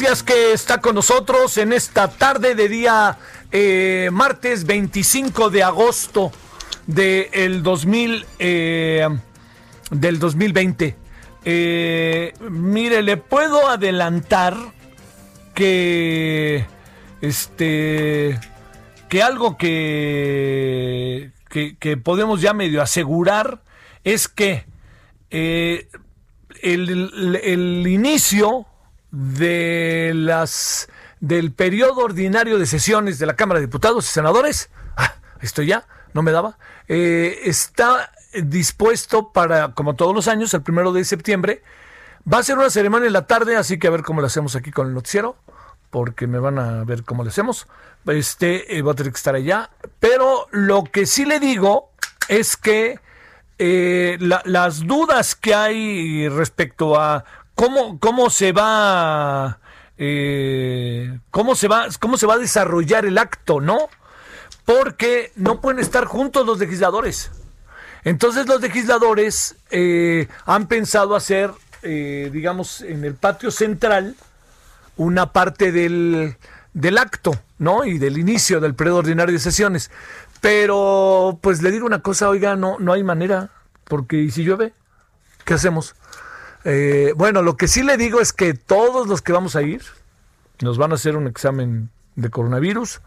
Gracias que está con nosotros en esta tarde de día eh, martes 25 de agosto del 2000 eh, del 2020. Eh, mire, le puedo adelantar que este que algo que, que, podemos ya medio asegurar es que eh, el- el inicio de las del periodo ordinario de sesiones de la Cámara de Diputados y Senadores, ah, esto ya no me daba, eh, está dispuesto para, como todos los años, el primero de septiembre. Va a ser una ceremonia en la tarde, así que a ver cómo lo hacemos aquí con el noticiero, porque me van a ver cómo lo hacemos. Este eh, va a tener que estar allá. Pero lo que sí le digo es que eh, la- las dudas que hay respecto a cómo, cómo se va eh, cómo se va cómo se va a desarrollar el acto, ¿no? Porque no pueden estar juntos los legisladores. Entonces los legisladores eh, han pensado hacer, eh, digamos, en el patio central una parte del, del acto, ¿no? Y del inicio del periodo ordinario de sesiones. Pero, pues le digo una cosa, oiga, no, no hay manera, porque ¿y si llueve? ¿Qué hacemos? Eh, bueno, lo que sí le digo es que todos los que vamos a ir nos van a hacer un examen de coronavirus,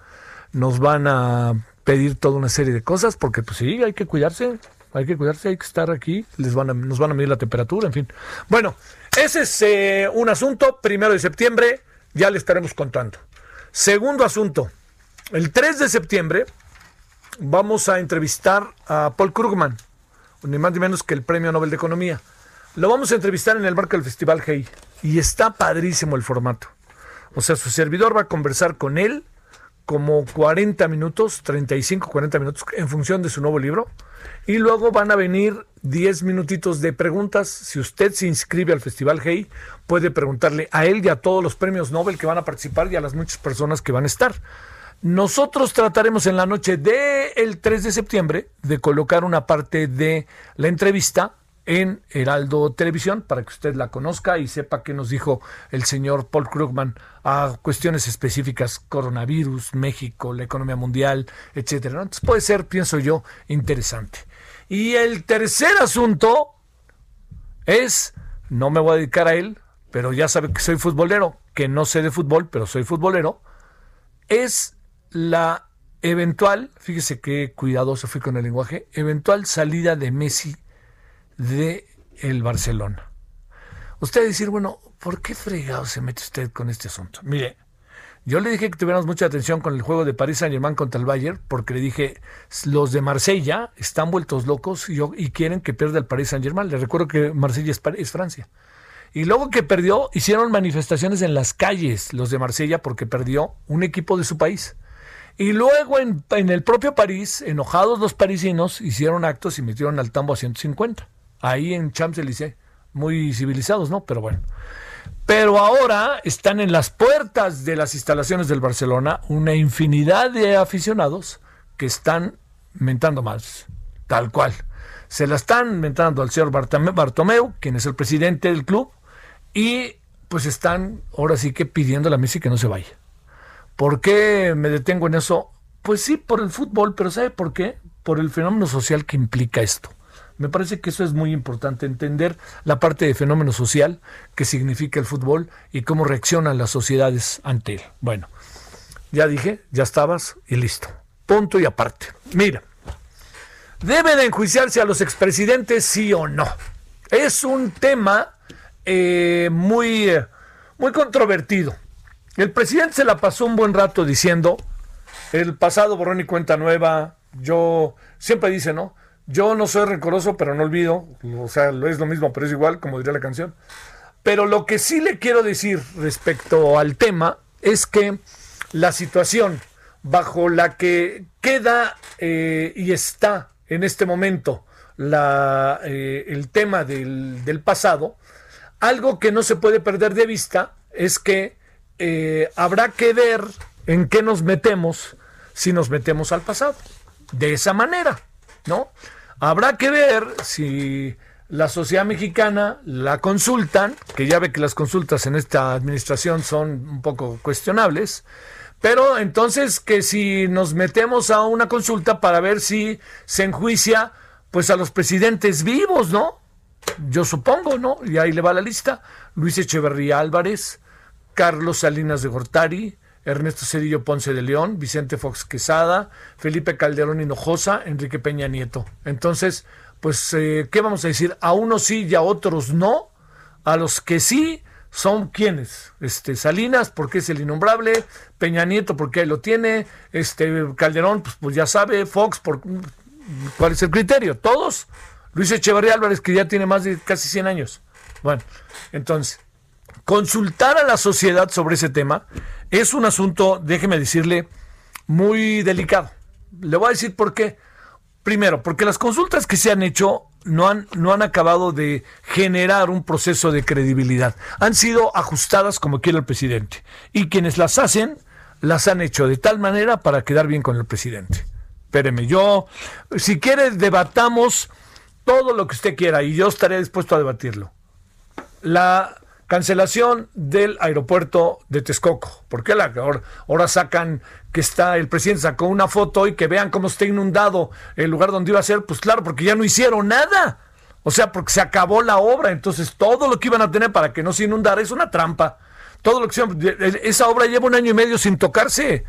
nos van a pedir toda una serie de cosas, porque pues sí, hay que cuidarse, hay que cuidarse, hay que estar aquí, les van a, nos van a medir la temperatura, en fin. Bueno, ese es eh, un asunto, primero de septiembre, ya le estaremos contando. Segundo asunto, el 3 de septiembre vamos a entrevistar a Paul Krugman, ni más ni menos que el Premio Nobel de Economía. Lo vamos a entrevistar en el marco del Festival Hey y está padrísimo el formato. O sea, su servidor va a conversar con él como 40 minutos, 35, 40 minutos, en función de su nuevo libro. Y luego van a venir 10 minutitos de preguntas. Si usted se inscribe al Festival Hey, puede preguntarle a él y a todos los premios Nobel que van a participar y a las muchas personas que van a estar. Nosotros trataremos en la noche del 3 de septiembre de colocar una parte de la entrevista en Heraldo Televisión para que usted la conozca y sepa qué nos dijo el señor Paul Krugman a cuestiones específicas, coronavirus, México, la economía mundial, etcétera. Entonces puede ser, pienso yo, interesante. Y el tercer asunto es, no me voy a dedicar a él, pero ya sabe que soy futbolero, que no sé de fútbol, pero soy futbolero, es la eventual, fíjese qué cuidadoso fui con el lenguaje, eventual salida de Messi de el Barcelona. Usted decir, bueno, ¿por qué fregado se mete usted con este asunto? Mire, yo le dije que tuviéramos mucha atención con el juego de París Saint Germain contra el Bayern, porque le dije, los de Marsella están vueltos locos y, quieren que pierda el París Saint Germain. Le recuerdo que Marsella es Francia. Y luego que perdió, hicieron manifestaciones en las calles los de Marsella porque perdió un equipo de su país. Y luego en, en el propio París, enojados los parisinos, hicieron actos y metieron al tambo a 150. Ahí en Champs-Élysées. Muy civilizados, ¿no? Pero bueno. Pero ahora están en las puertas de las instalaciones del Barcelona una infinidad de aficionados que están mentando más. tal cual. Se la están inventando al señor Bartomeu, quien es el presidente del club, y pues están ahora sí que pidiendo a la Messi que no se vaya. ¿Por qué me detengo en eso? Pues sí, por el fútbol, pero ¿sabe por qué? Por el fenómeno social que implica esto. Me parece que eso es muy importante, entender la parte de fenómeno social que significa el fútbol y cómo reaccionan las sociedades ante él. Bueno, ya dije, ya estabas y listo. Punto y aparte. Mira, ¿deben enjuiciarse a los expresidentes sí o no? Es un tema eh, muy, eh, muy controvertido. El presidente se la pasó un buen rato diciendo, el pasado borrón y cuenta nueva, yo siempre dice, ¿no? Yo no soy rencoroso, pero no olvido, o sea, es lo mismo, pero es igual, como diría la canción. Pero lo que sí le quiero decir respecto al tema es que la situación bajo la que queda eh, y está en este momento la, el tema del, del pasado, algo que no se puede perder de vista es que eh, habrá que ver en qué nos metemos si nos metemos al pasado. De esa manera, ¿no? Habrá que ver si la sociedad mexicana la consultan, que ya ve que las consultas en esta administración son un poco cuestionables, pero entonces que si nos metemos a una consulta para ver si se enjuicia pues a los presidentes vivos, ¿no? yo supongo, ¿no? Y ahí le va la lista. Luis Echeverría Álvarez, Carlos Salinas de Gortari, Ernesto Cedillo Ponce de León, Vicente Fox Quesada, Felipe Calderón Hinojosa, Enrique Peña Nieto. Entonces, pues, eh, ¿qué vamos a decir? A unos sí y a otros no. A los que sí son quienes, este Salinas porque es el innombrable, Peña Nieto porque ahí lo tiene, este Calderón pues, pues ya sabe, Fox por cuál es el criterio, todos Luis Echeverría Álvarez, que ya tiene más de casi 100 años. Bueno, entonces, consultar a la sociedad sobre ese tema es un asunto, déjeme decirle, muy delicado. Le voy a decir por qué. Primero, porque las consultas que se han hecho no han, no han acabado de generar un proceso de credibilidad. Han sido ajustadas como quiere el presidente. Y quienes las hacen, las han hecho de tal manera para quedar bien con el presidente. Espéreme, yo, si quiere, debatamos todo lo que usted quiera y yo estaré dispuesto a debatirlo. La cancelación del aeropuerto de Texcoco. ¿Por qué la, ahora, sacan que está, el presidente sacó una foto y que vean cómo está inundado el lugar donde iba a ser? Pues claro, porque ya no hicieron nada. O sea, porque se acabó la obra. Entonces, todo lo que iban a tener para que no se inundara es una trampa. Todo lo que esa obra lleva un año y medio sin tocarse.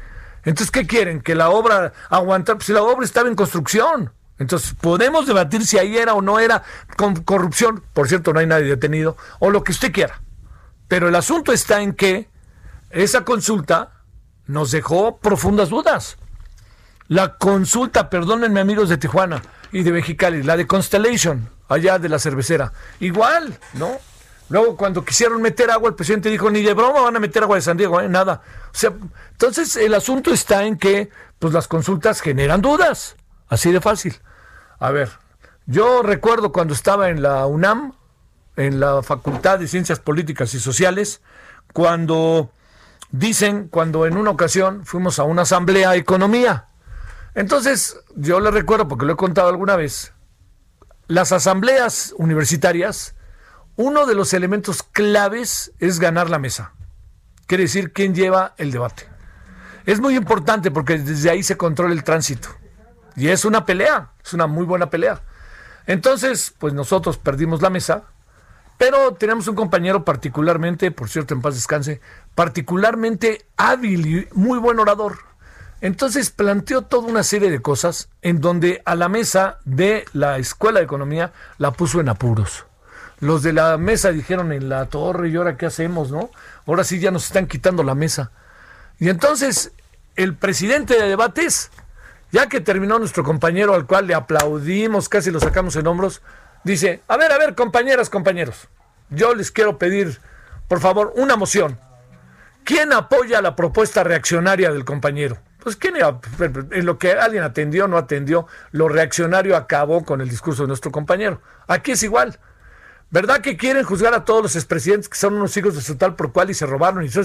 Entonces, ¿qué quieren? Que la obra aguantar, pues si la obra estaba en construcción. Entonces, podemos debatir si ahí era o no era con corrupción, por cierto, no hay nadie detenido, o lo que usted quiera. Pero el asunto está en que esa consulta nos dejó profundas dudas. La consulta, perdónenme amigos de Tijuana y de Mexicali, la de Constellation, allá de la cervecera, igual, ¿no? Luego, cuando quisieron meter agua, el presidente dijo, ni de broma van a meter agua de San Diego, ¿eh? nada. O sea, entonces el asunto está en que pues, las consultas generan dudas. Así de fácil. A ver, yo recuerdo cuando estaba en la UNAM, en la Facultad de Ciencias Políticas y Sociales, cuando dicen, cuando en una ocasión fuimos a una asamblea de economía. Entonces, yo le recuerdo, porque lo he contado alguna vez, las asambleas universitarias, uno de los elementos claves es ganar la mesa. Quiere decir quién lleva el debate. Es muy importante porque desde ahí se controla el tránsito. Y es una pelea, es una muy buena pelea. Entonces, pues nosotros perdimos la mesa, pero tenemos un compañero particularmente, por cierto, en paz descanse, particularmente hábil y muy buen orador. Entonces planteó toda una serie de cosas en donde a la mesa de la Escuela de Economía la puso en apuros. Los de la mesa dijeron en la torre, ¿y ahora qué hacemos, no? Ahora sí ya nos están quitando la mesa. Y entonces el presidente de debates ya que terminó nuestro compañero al cual le aplaudimos, casi lo sacamos en hombros, dice, a ver, a ver, compañeras, compañeros, yo les quiero pedir, por favor, una moción. ¿Quién apoya la propuesta reaccionaria del compañero? Pues quién en lo que alguien atendió, no atendió, lo reaccionario acabó con el discurso de nuestro compañero. Aquí es igual. ¿Verdad que quieren juzgar a todos los expresidentes que son unos hijos de su tal por cual y se robaron y eso,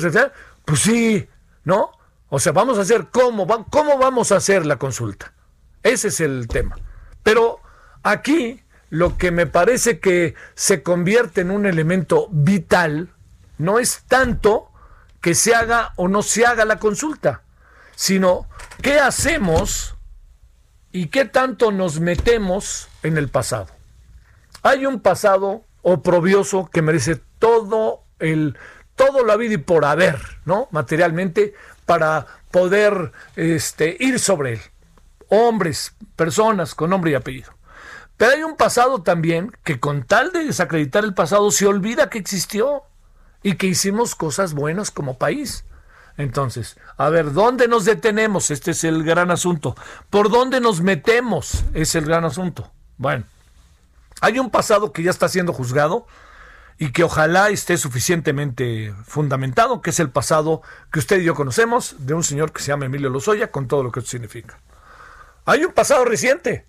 Pues sí, ¿no? O sea, vamos a hacer cómo, cómo vamos a hacer la consulta. Ese es el tema. Pero Aquí lo que me parece que se convierte en un elemento vital no es tanto que se haga o no se haga la consulta, sino qué hacemos y qué tanto nos metemos en el pasado. Hay un pasado oprobioso que merece todo el todo la vida y por haber, ¿no? Materialmente para poder este, ir sobre él. Hombres, personas con nombre y apellido. Pero hay un pasado también que con tal de desacreditar el pasado se olvida que existió y que hicimos cosas buenas como país. Entonces, a ver, ¿dónde nos detenemos? Este es el gran asunto. ¿Por dónde nos metemos? Es el gran asunto. Bueno, hay un pasado que ya está siendo juzgado y que ojalá esté suficientemente fundamentado, que es el pasado que usted y yo conocemos de un señor que se llama Emilio Lozoya, con todo lo que eso significa. Hay un pasado reciente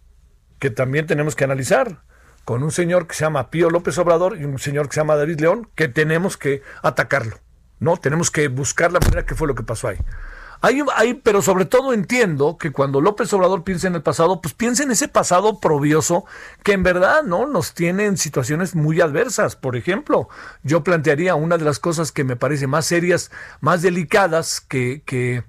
que también tenemos que analizar, con un señor que se llama Pío López Obrador y un señor que se llama David León, que tenemos que atacarlo, ¿no? Tenemos que buscar la manera que fue lo que pasó ahí. Hay, hay, pero sobre todo entiendo que cuando López Obrador piensa en el pasado, pues piensa en ese pasado probioso que en verdad no nos tiene en situaciones muy adversas. Por ejemplo, yo plantearía una de las cosas que me parece más serias, más delicadas que, que,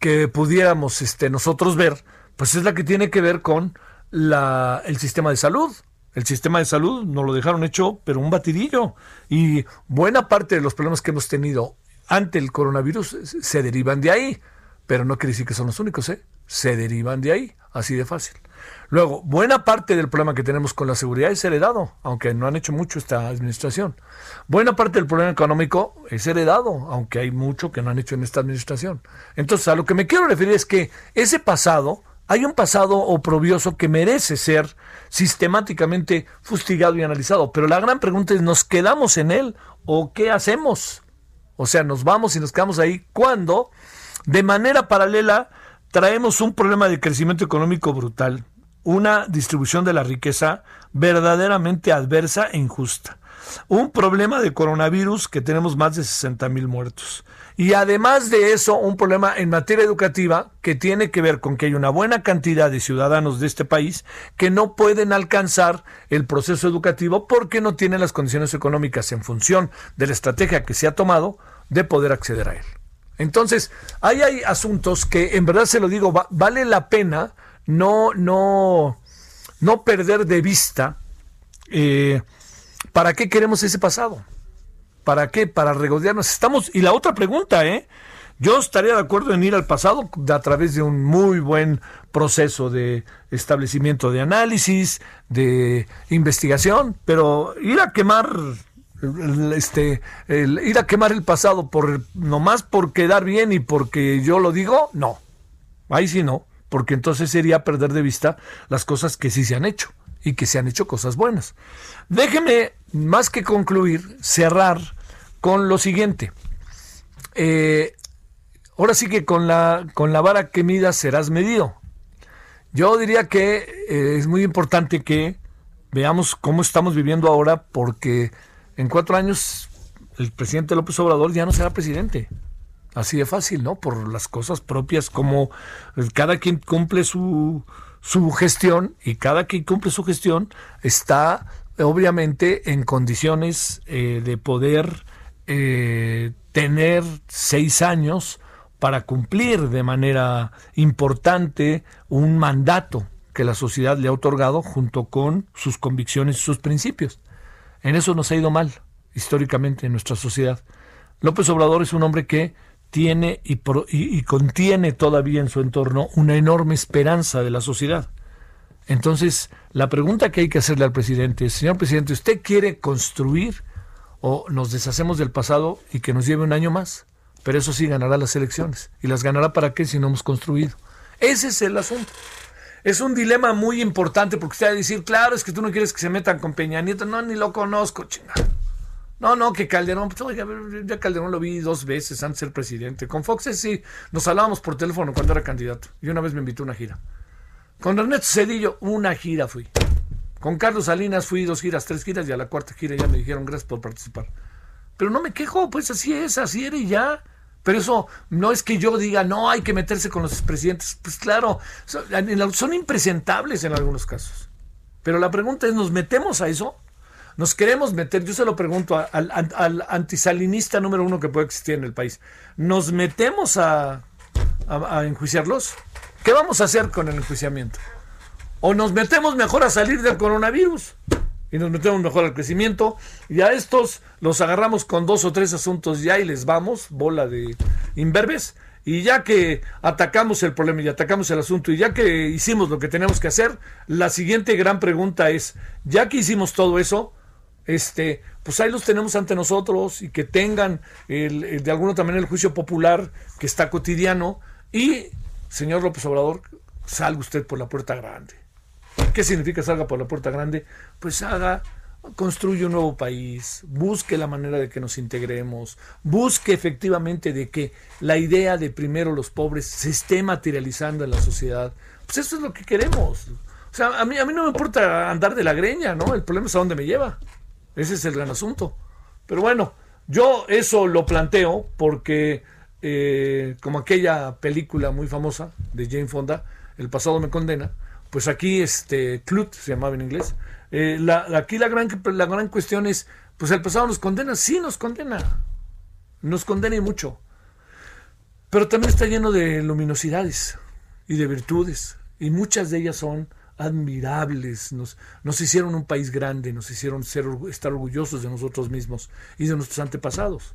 que pudiéramos este, nosotros ver, pues es la que tiene que ver con el sistema de salud. El sistema de salud nos lo dejaron hecho, pero un batidillo. Y buena parte de los problemas que hemos tenido ante el coronavirus se derivan de ahí. Pero no quiere decir que son los únicos, ¿eh? Se derivan de ahí, así de fácil. Luego, buena parte del problema que tenemos con la seguridad es heredado, aunque no han hecho mucho esta administración. Buena parte del problema económico es heredado, aunque hay mucho que no han hecho en esta administración. Entonces, a lo que me quiero referir es que ese pasado hay un pasado oprobioso que merece ser sistemáticamente fustigado y analizado, pero la gran pregunta es, ¿nos quedamos en él o qué hacemos? O sea, nos vamos y nos quedamos ahí cuando, de manera paralela, traemos un problema de crecimiento económico brutal, una distribución de la riqueza verdaderamente adversa e injusta, un problema de coronavirus que tenemos más de 60 mil muertos y además de eso, un problema en materia educativa que tiene que ver con que hay una buena cantidad de ciudadanos de este país que no pueden alcanzar el proceso educativo porque no tienen las condiciones económicas en función de la estrategia que se ha tomado de poder acceder a él. Entonces, ahí hay asuntos que en verdad se lo digo, vale la pena no, no, no perder de vista eh, para qué queremos ese pasado. ¿Para qué? Para regodearnos. Estamos. Y la otra pregunta, ¿eh? Yo estaría de acuerdo en ir al pasado a través de un muy buen proceso de establecimiento de análisis, de investigación, pero ir a quemar este ir a quemar el pasado por nomás por quedar bien y porque yo lo digo, no. Ahí sí no, porque entonces sería perder de vista las cosas que sí se han hecho y que se han hecho cosas buenas. Déjeme, más que concluir, cerrar con lo siguiente. Eh, ahora sí que con la, con la vara que midas serás medido. Yo diría que eh, es muy importante que veamos cómo estamos viviendo ahora, porque en cuatro años el presidente López Obrador ya no será presidente. Así de fácil, ¿no? Por las cosas propias, como cada quien cumple su, su gestión y cada quien cumple su gestión está obviamente en condiciones eh, de poder eh, tener seis años para cumplir de manera importante un mandato que la sociedad le ha otorgado junto con sus convicciones y sus principios. En eso nos ha ido mal históricamente en nuestra sociedad. López Obrador es un hombre que tiene y, contiene todavía en su entorno una enorme esperanza de la sociedad. Entonces, la pregunta que hay que hacerle al presidente es, señor presidente, ¿usted quiere construir o nos deshacemos del pasado y que nos lleve un año más? Pero eso sí ganará las elecciones. ¿Y las ganará para qué si no hemos construido? Ese es el asunto. Es un dilema muy importante porque usted va a decir, claro, es que tú no quieres que se metan con Peña Nieto. No, ni lo conozco, chingada. No, no, que Calderón, pues, oiga, ya Calderón lo vi dos veces antes de ser presidente. Con Fox sí, nos hablábamos por teléfono cuando era candidato. Y una vez me invitó a una gira. Con Ernesto Cedillo, una gira fui. Con Carlos Salinas fui dos giras, tres giras y a la cuarta gira ya me dijeron gracias por participar. Pero no me quejo, pues así es, así era y ya. Pero eso no es que yo diga, no, hay que meterse con los presidentes. Pues claro, son, son impresentables en algunos casos. Pero la pregunta es, ¿nos metemos a eso? Nos queremos meter, yo se lo pregunto al, al, antisalinista número uno que puede existir en el país. ¿Nos metemos a, a, enjuiciarlos? ¿Qué vamos a hacer con el enjuiciamiento? ¿O nos metemos mejor a salir del coronavirus? Y nos metemos mejor al crecimiento. Y a estos los agarramos con dos o tres asuntos ya y les vamos, bola de imberbes. Y ya que atacamos el problema y atacamos el asunto y ya que hicimos lo que tenemos que hacer, la siguiente gran pregunta es, ya que hicimos todo eso, este, pues ahí los tenemos ante nosotros y que tengan el, de alguna manera el juicio popular que está cotidiano y, señor López Obrador, salga usted por la puerta grande. ¿Qué significa salga por la puerta grande? Pues haga, construye un nuevo país, busque la manera de que nos integremos, busque efectivamente de que la idea de primero los pobres se esté materializando en la sociedad. Pues eso es lo que queremos. O sea, a mí, a mí no me importa andar de la greña, ¿no? El problema es a dónde me lleva. Ese es el gran asunto. Pero bueno, yo eso lo planteo porque, eh, como aquella película muy famosa de Jane Fonda, El pasado me condena, pues aquí este Clut se llamaba en inglés. Eh, aquí la gran, la gran cuestión es, pues el pasado nos condena, sí nos condena, nos condena y mucho, pero también está lleno de luminosidades y de virtudes, y muchas de ellas son admirables, nos, nos hicieron un país grande, nos hicieron ser, estar orgullosos de nosotros mismos y de nuestros antepasados.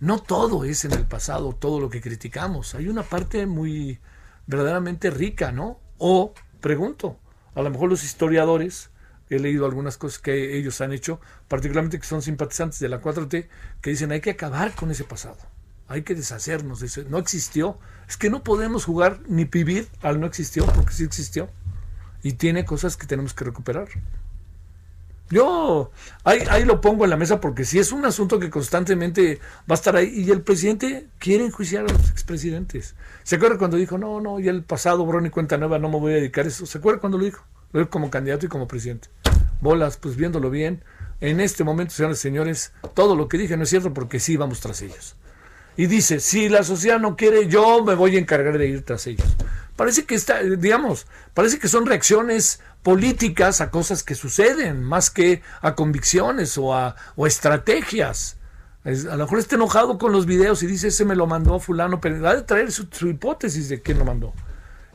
No todo es en el pasado, todo lo que criticamos. Hay una parte muy verdaderamente rica, ¿no? O, pregunto, a lo mejor los historiadores, he leído algunas cosas que ellos han hecho, particularmente que son simpatizantes de la 4T, que dicen hay que acabar con ese pasado, hay que deshacernos de eso. No existió. Es que no podemos jugar ni vivir al no existió, porque sí existió y tiene cosas que tenemos que recuperar. Yo ahí, ahí, lo pongo en la mesa porque si es un asunto que constantemente va a estar ahí y el presidente quiere enjuiciar a los expresidentes. ¿Se acuerda cuando dijo, no, no, ya el pasado, Brony cuenta nueva, no me voy a dedicar a eso? ¿Se acuerda cuando lo dijo? Lo dijo como candidato y como presidente. Bolas, pues viéndolo bien, en este momento, señores y señores, todo lo que dije no es cierto porque sí vamos tras ellos. Y dice, si la sociedad no quiere, yo me voy a encargar de ir tras ellos. Parece que está, digamos, parece que son reacciones políticas a cosas que suceden, más que a convicciones o a estrategias. a lo mejor está enojado con los videos y dice, ese me lo mandó fulano, pero ha de traer su, hipótesis de quién lo mandó.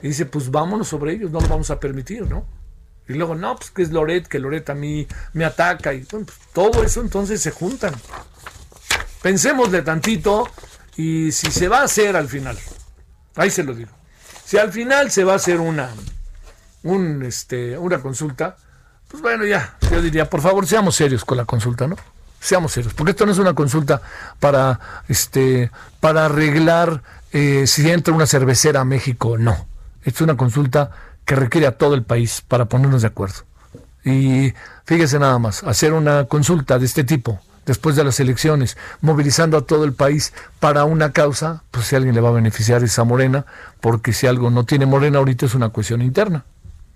Y dice, pues vámonos sobre ellos, no lo vamos a permitir, ¿no? Y luego, no, pues que es Loret, que Loret a mí me ataca. Y pues, todo eso entonces se juntan. Pensémosle tantito y si se va a hacer al final, ahí se lo digo. Si al final se va a hacer una, un, este, una consulta, pues bueno, ya, yo diría, por favor, seamos serios con la consulta, ¿no? Seamos serios, porque esto no es una consulta para, este, para arreglar eh, si entra una cervecera a México o no. Es una consulta que requiere a todo el país para ponernos de acuerdo. Y fíjese nada más, hacer una consulta de este tipo después de las elecciones, movilizando a todo el país para una causa, pues si alguien le va a beneficiar es a Morena, porque si algo no tiene Morena ahorita es una cuestión interna.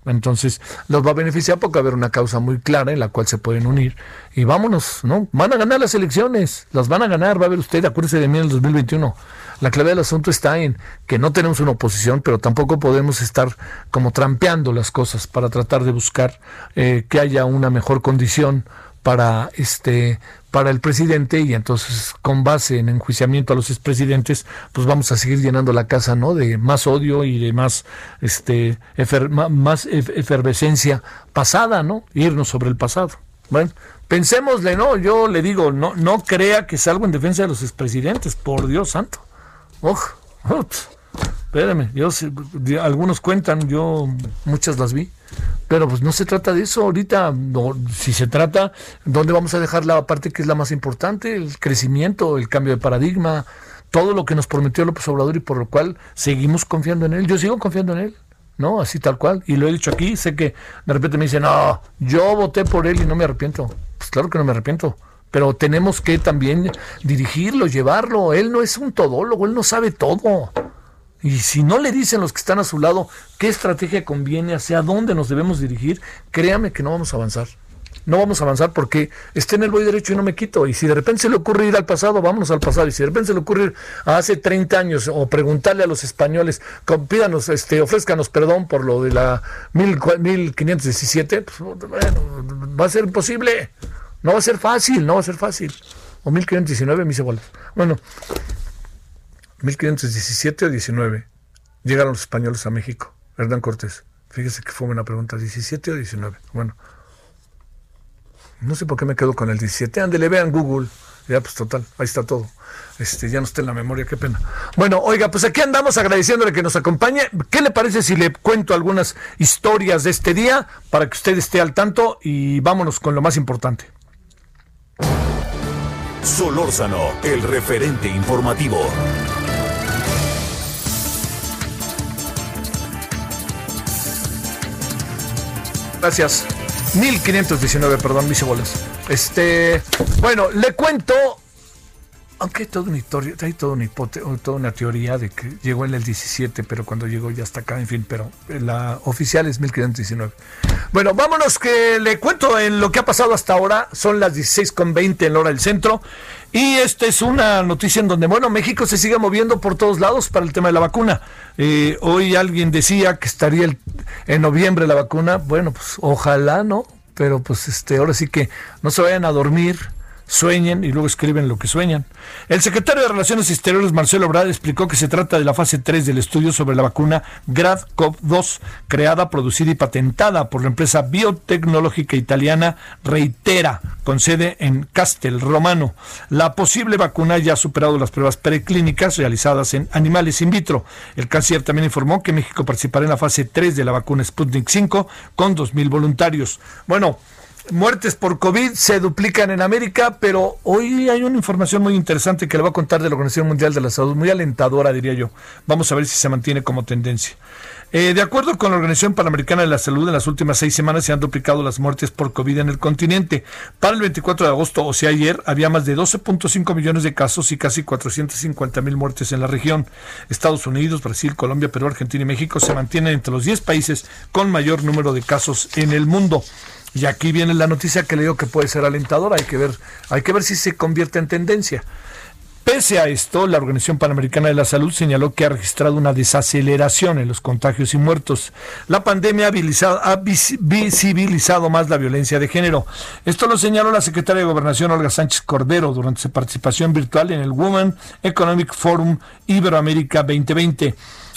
Entonces, los va a beneficiar porque va a haber una causa muy clara en la cual se pueden unir. Y vámonos, ¿no? Van a ganar las elecciones, las van a ganar, va a ver usted, acuérdese de mí en el 2021. La clave del asunto está en que no tenemos una oposición, pero tampoco podemos estar como trampeando las cosas para tratar de buscar eh, que haya una mejor condición para este para el presidente y entonces con base en enjuiciamiento a los expresidentes pues vamos a seguir llenando la casa no de más odio y de más este más efervescencia pasada no irnos sobre el pasado. Bueno pensémosle no yo le digo no no crea que salgo en defensa de los expresidentes por Dios santo. Uf, espérame yo algunos cuentan yo muchas las vi pero pues no se trata de eso ahorita. si se trata, ¿dónde vamos a dejar la parte que es la más importante? El crecimiento, el cambio de paradigma, todo lo que nos prometió López Obrador y por lo cual seguimos confiando en él. Yo sigo confiando en él. ¿no? Así tal cual. Y lo he dicho aquí, sé que de repente me dicen, no, yo voté por él y no me arrepiento. Pues claro que no me arrepiento. Pero tenemos que también dirigirlo, llevarlo. Él no es un todólogo, él no sabe todo. Y si no le dicen los que están a su lado qué estrategia conviene, hacia dónde nos debemos dirigir, créame que no vamos a avanzar. no vamos a avanzar porque esté en el voy derecho y no me quito. Y si de repente se le ocurre ir al pasado, vámonos al pasado. Y si de repente se le ocurre ir a hace 30 años o preguntarle a los españoles, pídanos, este, ofrézcanos perdón por lo de la 1517, pues, bueno, va a ser imposible. No va a ser fácil, no va a ser fácil. O 1519, mis bolas. Bueno, 1517 o 19 llegaron los españoles a México. Hernán Cortés. Fíjese que fue una pregunta, ¿17 o 19? Bueno, no sé por qué me quedo con el 17. le vean Google. Ya, pues total, ahí está todo. Este, ya no está en la memoria, qué pena. Bueno, oiga, pues aquí andamos agradeciéndole que nos acompañe. ¿Qué le parece si le cuento algunas historias de este día para que usted esté al tanto y vámonos con lo más importante? Solórzano, el referente informativo. Gracias. 1519, perdón, mis bolas. Este, bueno, le cuento, aunque hay toda una historia, hay toda una, toda una teoría de que llegó en el 17, pero cuando llegó ya está acá, en fin, pero la oficial es 1519. Bueno, vámonos que le cuento en lo que ha pasado hasta ahora, son las 16.20 en la hora del centro. Y esta es una noticia en donde, bueno, México se sigue moviendo por todos lados para el tema de la vacuna. Eh, hoy alguien decía que estaría el, en noviembre la vacuna. Bueno, pues ojalá, ¿no? Pero pues este, ahora sí que no se vayan a dormir sueñen y luego escriben lo que sueñan. El secretario de Relaciones Exteriores, Marcelo Obrador, explicó que se trata de la fase 3 del estudio sobre la vacuna GradCov2, creada, producida y patentada por la empresa biotecnológica italiana Reitera, con sede en Castel Romano. La posible vacuna ya ha superado las pruebas preclínicas realizadas en animales in vitro. El canciller también informó que México participará en la fase 3 de la vacuna Sputnik 5 con 2.000 voluntarios. Bueno, muertes por COVID se duplican en América, pero hoy hay una información muy interesante que le voy a contar de la Organización Mundial de la Salud, muy alentadora, diría yo. Vamos a ver si se mantiene como tendencia. Eh, de acuerdo con la Organización Panamericana de la Salud, en las últimas seis semanas se han duplicado las muertes por COVID en el continente. Para el 24 de agosto, o sea, ayer, había más de 12.5 millones de casos y casi 450 mil muertes en la región. Estados Unidos, Brasil, Colombia, Perú, Argentina y México se mantienen entre los 10 países con mayor número de casos en el mundo. Y aquí viene la noticia que le digo que puede ser alentadora, hay que ver, hay que ver si se convierte en tendencia. Pese a esto, la Organización Panamericana de la Salud señaló que ha registrado una desaceleración en los contagios y muertos. La pandemia ha visibilizado más la violencia de género. Esto lo señaló la secretaria de Gobernación Olga Sánchez Cordero durante su participación virtual en el Women Economic Forum Iberoamérica 2020.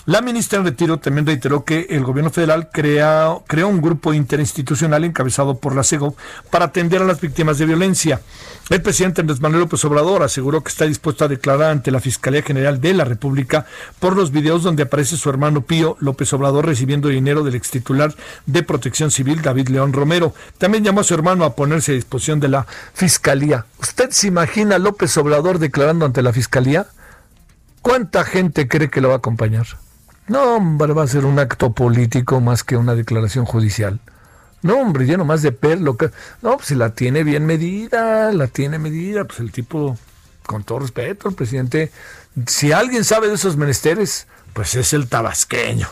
La ministra en retiro también reiteró que el gobierno federal crea, creó un grupo interinstitucional encabezado por la CEGO para atender a las víctimas de violencia. El presidente Andrés Manuel López Obrador aseguró que está dispuesto a declarar ante la Fiscalía General de la República por los videos donde aparece su hermano Pío López Obrador recibiendo dinero del extitular de Protección Civil, David León Romero. También llamó a su hermano a ponerse a disposición de la Fiscalía. ¿Usted se imagina a López Obrador declarando ante la Fiscalía? ¿Cuánta gente cree que lo va a acompañar? No, hombre, va a ser un acto político más que una declaración judicial. No, hombre, lleno más de perlo. No, pues si la tiene bien medida, la tiene medida, pues el tipo, con todo respeto, el presidente, si alguien sabe de esos menesteres, pues es el tabasqueño.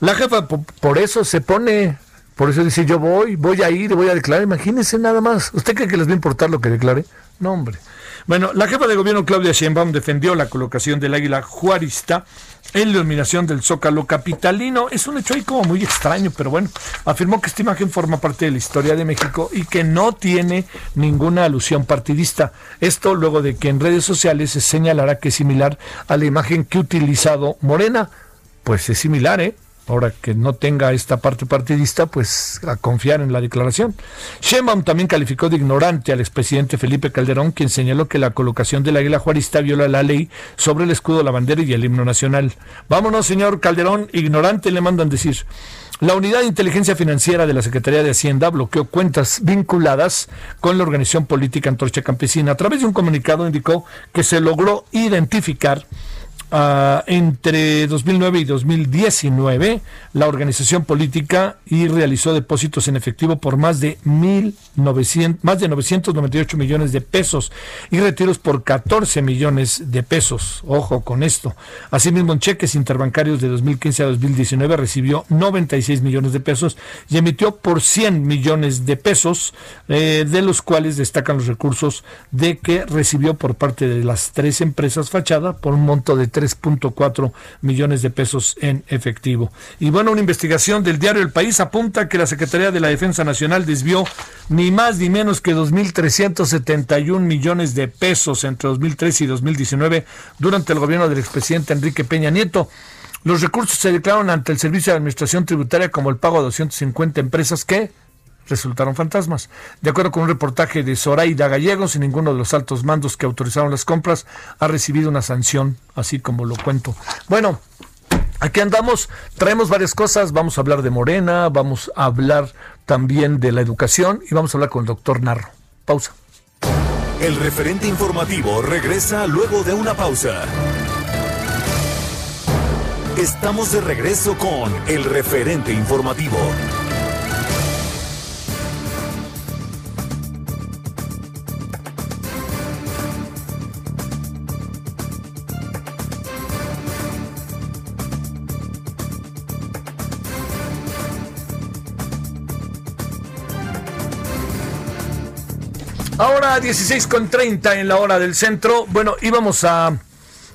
La jefa por eso se pone, por eso dice yo voy, voy a ir, voy a declarar. Imagínese nada más. ¿Usted cree que les va a importar lo que declare? No, hombre. Bueno, la jefa de gobierno Claudia Sheinbaum defendió la colocación del águila juarista en la iluminación del Zócalo capitalino. Es un hecho ahí como muy extraño, pero bueno, afirmó que esta imagen forma parte de la historia de México y que no tiene ninguna alusión partidista. Esto luego de que en redes sociales se señalará que es similar a la imagen que ha utilizado Morena. Pues es similar, ¿eh? Ahora que no tenga esta parte partidista, pues a confiar en la declaración. Sheinbaum también calificó de ignorante al expresidente Felipe Calderón, quien señaló que la colocación del águila juarista viola la ley sobre el escudo, la bandera y el himno nacional. Vámonos, señor Calderón, ignorante le mandan decir. La Unidad de Inteligencia Financiera de la Secretaría de Hacienda bloqueó cuentas vinculadas con la organización política Antorcha Campesina. A través de un comunicado indicó que se logró identificar Ah, entre 2009 y 2019 la organización política y realizó depósitos en efectivo por más de 1900, más de 998 millones de pesos y retiros por 14 millones de pesos. Ojo con esto. Asimismo, en cheques interbancarios de 2015 a 2019 recibió 96 millones de pesos y emitió por 100 millones de pesos, eh, de los cuales destacan los recursos de que recibió por parte de las tres empresas fachada por un monto de 3 3.4 millones de pesos en efectivo. Y bueno, una investigación del diario El País apunta que la Secretaría de la Defensa Nacional desvió ni más ni menos que 2.371 millones de pesos entre 2013 y 2019 durante el gobierno del expresidente Enrique Peña Nieto. Los recursos se declararon ante el Servicio de Administración Tributaria como el pago a 250 empresas que resultaron fantasmas. De acuerdo con un reportaje de Zoraida Gallegos, ninguno de los altos mandos que autorizaron las compras ha recibido una sanción, así como lo cuento. Bueno, aquí andamos, traemos varias cosas, vamos a hablar de Morena, vamos a hablar también de la educación y vamos a hablar con el doctor Narro. Pausa. El referente informativo regresa luego de una pausa. Estamos de regreso con el referente informativo. Ahora 16 con 30 en la hora del centro. Bueno, íbamos a...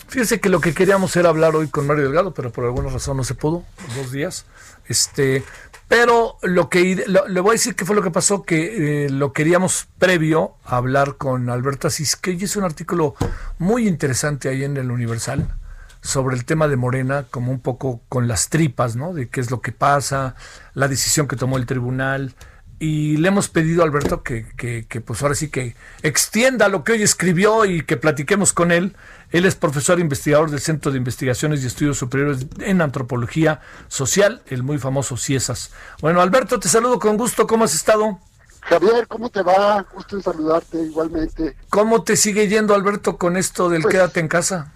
Fíjese que lo que queríamos era hablar hoy con Mario Delgado, pero por alguna razón no se pudo, dos días. Este, pero lo que le voy a decir que fue lo que pasó, que eh, lo queríamos previo a hablar con Alberto Asís, que hizo un artículo muy interesante ahí en el Universal sobre el tema de Morena, como un poco con las tripas, ¿no? De qué es lo que pasa, la decisión que tomó el tribunal, y le hemos pedido a Alberto que, que, pues ahora sí que extienda lo que hoy escribió y que platiquemos con él. Él es profesor e investigador del Centro de Investigaciones y Estudios Superiores en Antropología Social, el muy famoso CIESAS. Bueno, Alberto, te saludo con gusto. ¿Cómo has estado? Javier, ¿cómo te va? Gusto en saludarte igualmente. ¿Cómo te sigue yendo, Alberto, con esto del pues quédate en casa?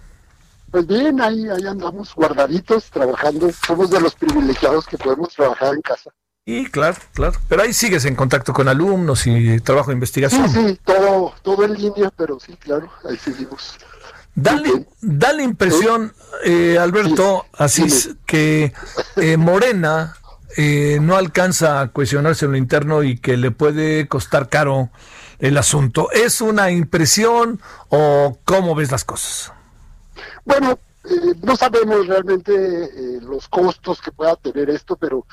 Pues bien, ahí, ahí andamos guardaditos, trabajando. Somos de los privilegiados que podemos trabajar en casa. Y claro, claro. Pero ahí sigues en contacto con alumnos y trabajo de investigación. Sí, sí, todo, todo en línea, pero sí, claro, ahí seguimos. Da, la impresión, eh, Alberto, así que eh, Morena eh, no alcanza a cuestionarse en lo interno y que le puede costar caro el asunto. ¿Es una impresión o cómo ves las cosas? Bueno, no sabemos realmente los costos que pueda tener esto, pero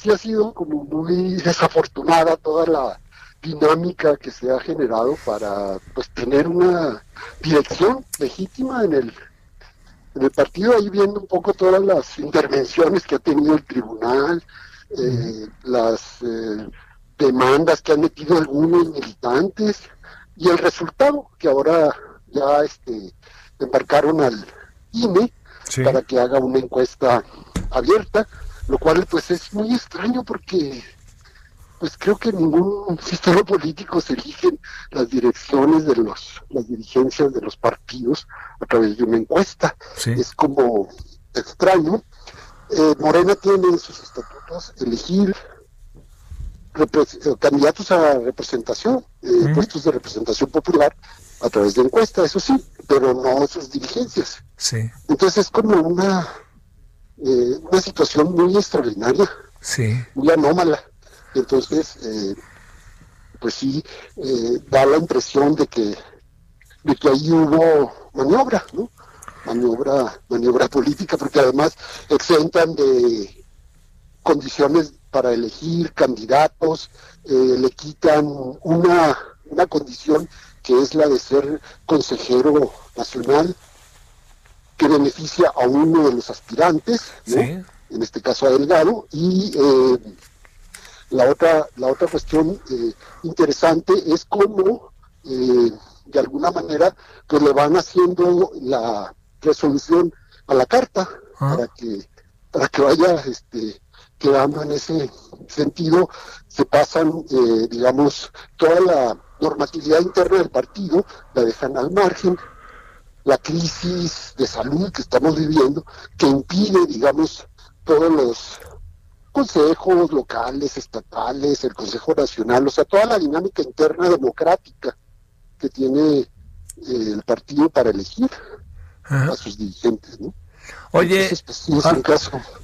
sí ha sido como muy desafortunada toda la dinámica que se ha generado para pues tener una dirección legítima en el en el partido ahí viendo un poco todas las intervenciones que ha tenido el tribunal eh, las eh, demandas que han metido algunos militantes y el resultado que ahora ya este embarcaron al INE para que haga una encuesta abierta lo cual pues es muy extraño porque pues creo que en ningún sistema político se eligen las direcciones de los las dirigencias de los partidos a través de una encuesta. Es como extraño. Eh, Morena tiene en sus estatutos elegir eh, candidatos a representación eh, puestos de representación popular a través de encuesta eso sí pero no sus dirigencias. Sí. entonces es como una eh, una situación muy extraordinaria, sí. muy anómala. Entonces, eh, pues sí, eh, da la impresión de que, de que ahí hubo maniobra, ¿no? Maniobra, maniobra política, porque además exentan de condiciones para elegir candidatos, le quitan una, una condición que es la de ser consejero nacional, que beneficia a uno de los aspirantes, en este caso a Delgado, y eh, la otra la otra cuestión eh, interesante es cómo eh, de alguna manera pues le van haciendo la resolución a la carta ah. para que para que vaya este quedando en ese sentido. Se pasan digamos toda la normatividad interna del partido la dejan al margen la crisis de salud que estamos viviendo, que impide, digamos, todos los consejos locales, estatales, el Consejo Nacional, o sea, toda la dinámica interna democrática que tiene eh, el partido para elegir a sus dirigentes, ¿no? Oye,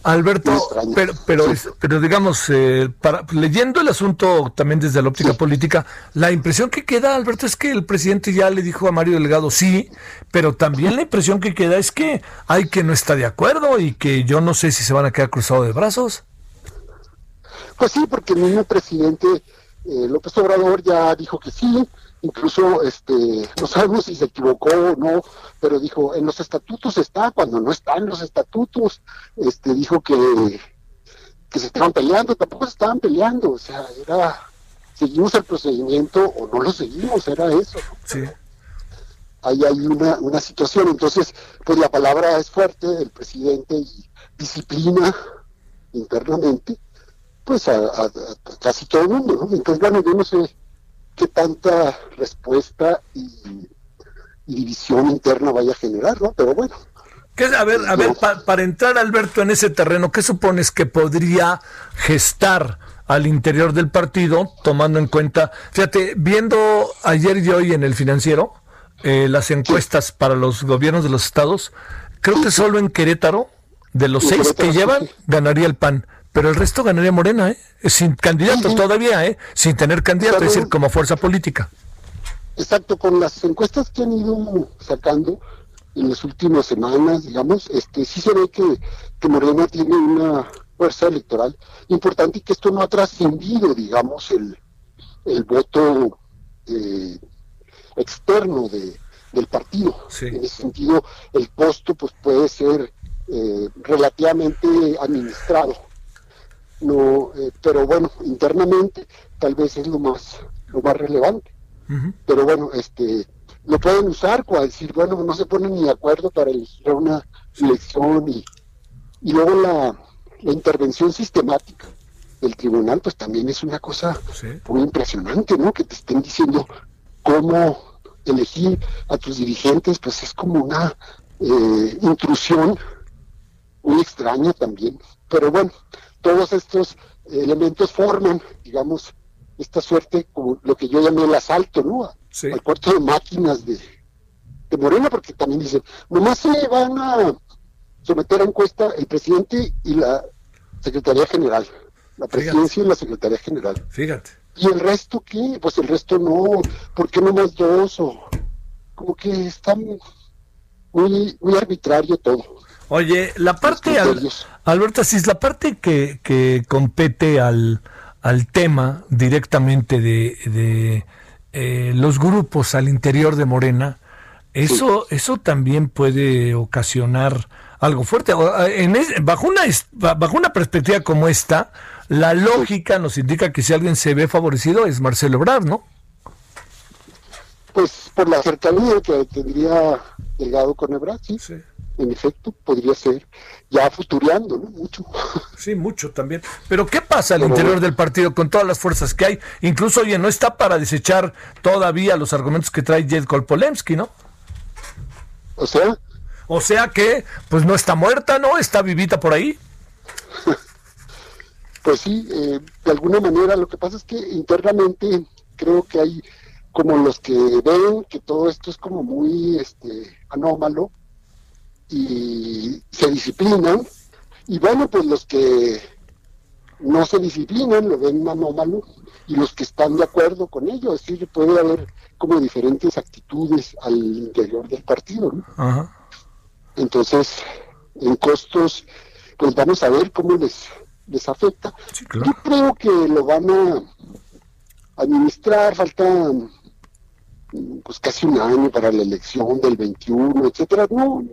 Alberto, pero, pero, pero digamos, eh, para, leyendo el asunto también desde la óptica política, la impresión que queda, Alberto, es que el presidente ya le dijo a Mario Delgado sí, pero también la impresión que queda es que hay que no está de acuerdo y que yo no sé si se van a quedar cruzados de brazos. Pues sí, porque el mismo presidente eh, López Obrador ya dijo que sí, incluso este no sabemos si se equivocó o no pero dijo en los estatutos está cuando no está en los estatutos este dijo que que se estaban peleando tampoco se estaban peleando o sea era seguimos el procedimiento o no lo seguimos era eso sí. Ahí hay una, una situación. Entonces pues la palabra es fuerte del presidente y disciplina internamente pues a, casi todo el mundo ¿no? entonces bueno yo no sé qué tanta respuesta y, división interna vaya a generar, ¿no? Pero bueno. ¿Qué, a ver, a ver, para entrar, Alberto, en ese terreno, ¿qué supones que podría gestar al interior del partido, tomando en cuenta, fíjate, viendo ayer y hoy en el financiero, eh, las encuestas para los gobiernos de los estados, creo que solo en Querétaro, de los seis que llevan, ganaría el PAN pero el resto ganaría Morena, ¿eh? Sin candidato todavía, ¿eh? Sin tener candidato, es decir, como fuerza política. Exacto, con las encuestas que han ido sacando en las últimas semanas, digamos, este sí se ve que, que Morena tiene una fuerza electoral importante y que esto no ha trascendido, digamos, el, el voto eh, externo de, del partido. En ese sentido, el costo pues puede ser eh, relativamente administrado no eh, pero bueno internamente tal vez es lo más lo más relevante. Pero bueno este lo pueden usar para decir bueno no se ponen ni de acuerdo para elegir una elección y, y luego la, la, intervención sistemática del tribunal pues también es una cosa muy impresionante no que te estén diciendo cómo elegir a tus dirigentes pues es como una eh, intrusión muy extraña también. Pero bueno todos estos elementos forman, digamos, esta suerte, como lo que yo llamé el asalto, ¿no? Al cuarto de máquinas de, de Morena, porque también dicen, nomás se van a someter a encuesta el presidente y la Secretaría General, la presidencia y la Secretaría General. Fíjate. ¿Y el resto qué? Pues el resto no, ¿por qué no más dos? O como que está muy, muy arbitrario todo. Oye, la parte, Alberto Asís, la parte que, que compete al, al tema directamente de, de eh, los grupos al interior de Morena, eso, eso también puede ocasionar algo fuerte. En bajo, una, bajo una perspectiva como esta, la lógica nos indica que si alguien se ve favorecido es Marcelo Ebrard, ¿no? Pues por la cercanía que tendría llegado con Ebrard, sí. sí en efecto, podría ser ya futureando, ¿no? Mucho. Sí, mucho también. Pero ¿qué pasa al interior del partido con todas las fuerzas que hay? Incluso, oye, no está para desechar todavía los argumentos que trae Jed Polemski, ¿no? O sea. O sea que, pues no está muerta, ¿no? Está vivita por ahí. pues sí, eh, de alguna manera lo que pasa es que internamente creo que hay como los que ven que todo esto es como muy este anómalo y se disciplinan, y bueno, pues los que no se disciplinan lo ven anómalo, y los que están de acuerdo con ello, es decir, puede haber como diferentes actitudes al interior del partido, Entonces, en costos, pues vamos a ver cómo les, les afecta. Yo creo que lo van a administrar, falta pues casi un año para la elección del 21, etcétera. No,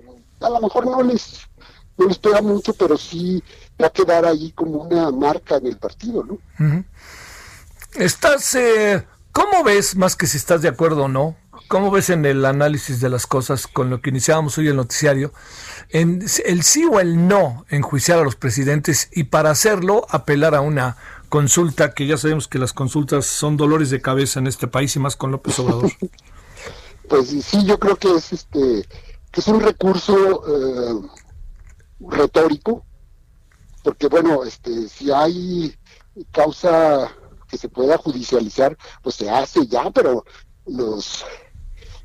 a lo mejor no les, no les pega mucho, pero sí va a quedar ahí como una marca en el partido, ¿no? Estás, eh, ¿cómo ves, más que si estás de acuerdo o no, cómo ves en el análisis de las cosas con lo que iniciábamos hoy el noticiario, en el sí o el no enjuiciar a los presidentes y para hacerlo apelar a una consulta, que ya sabemos que las consultas son dolores de cabeza en este país y más con López Obrador? pues sí, yo creo que es este que es un recurso eh, retórico, porque bueno, este, si hay causa que se pueda judicializar, pues se hace ya, pero los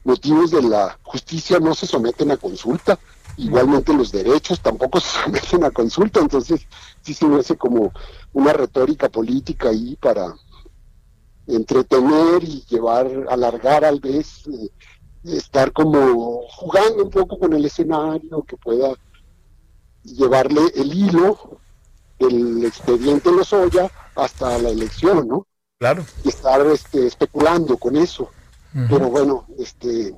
motivos de la justicia no se someten a consulta. Igualmente los derechos tampoco se someten a consulta, entonces sí se me hace como una retórica política ahí para entretener y llevar, alargar al vez, eh, estar como jugando un poco con el escenario, que pueda llevarle el hilo del expediente Lozoya hasta la elección, ¿no? Claro. Y estar este, especulando con eso. Pero bueno, este,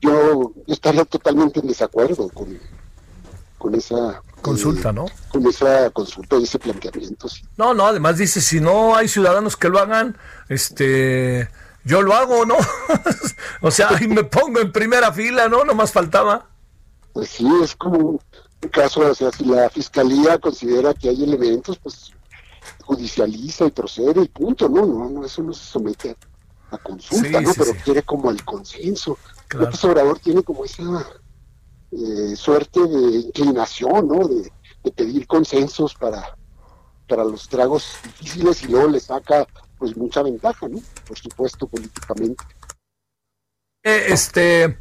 yo estaría totalmente en desacuerdo con, con esa consulta, eh, ¿no? Con esa consulta y ese planteamiento. Sí. No, no, además dice, si no hay ciudadanos que lo hagan, este, yo lo hago, ¿no? o sea, ahí me pongo en primera fila, ¿no? No más faltaba. Pues sí, es como un caso, o sea, si la fiscalía considera que hay elementos, pues judicializa y procede y punto, no, no, no, eso no se somete a consulta, ¿no? Pero quiere como el consenso. Claro. López Obrador tiene como esa eh, suerte de inclinación, ¿no? De, de, pedir consensos para, para los tragos difíciles y luego le saca pues mucha ventaja, ¿no? Por supuesto, políticamente. Eh, este,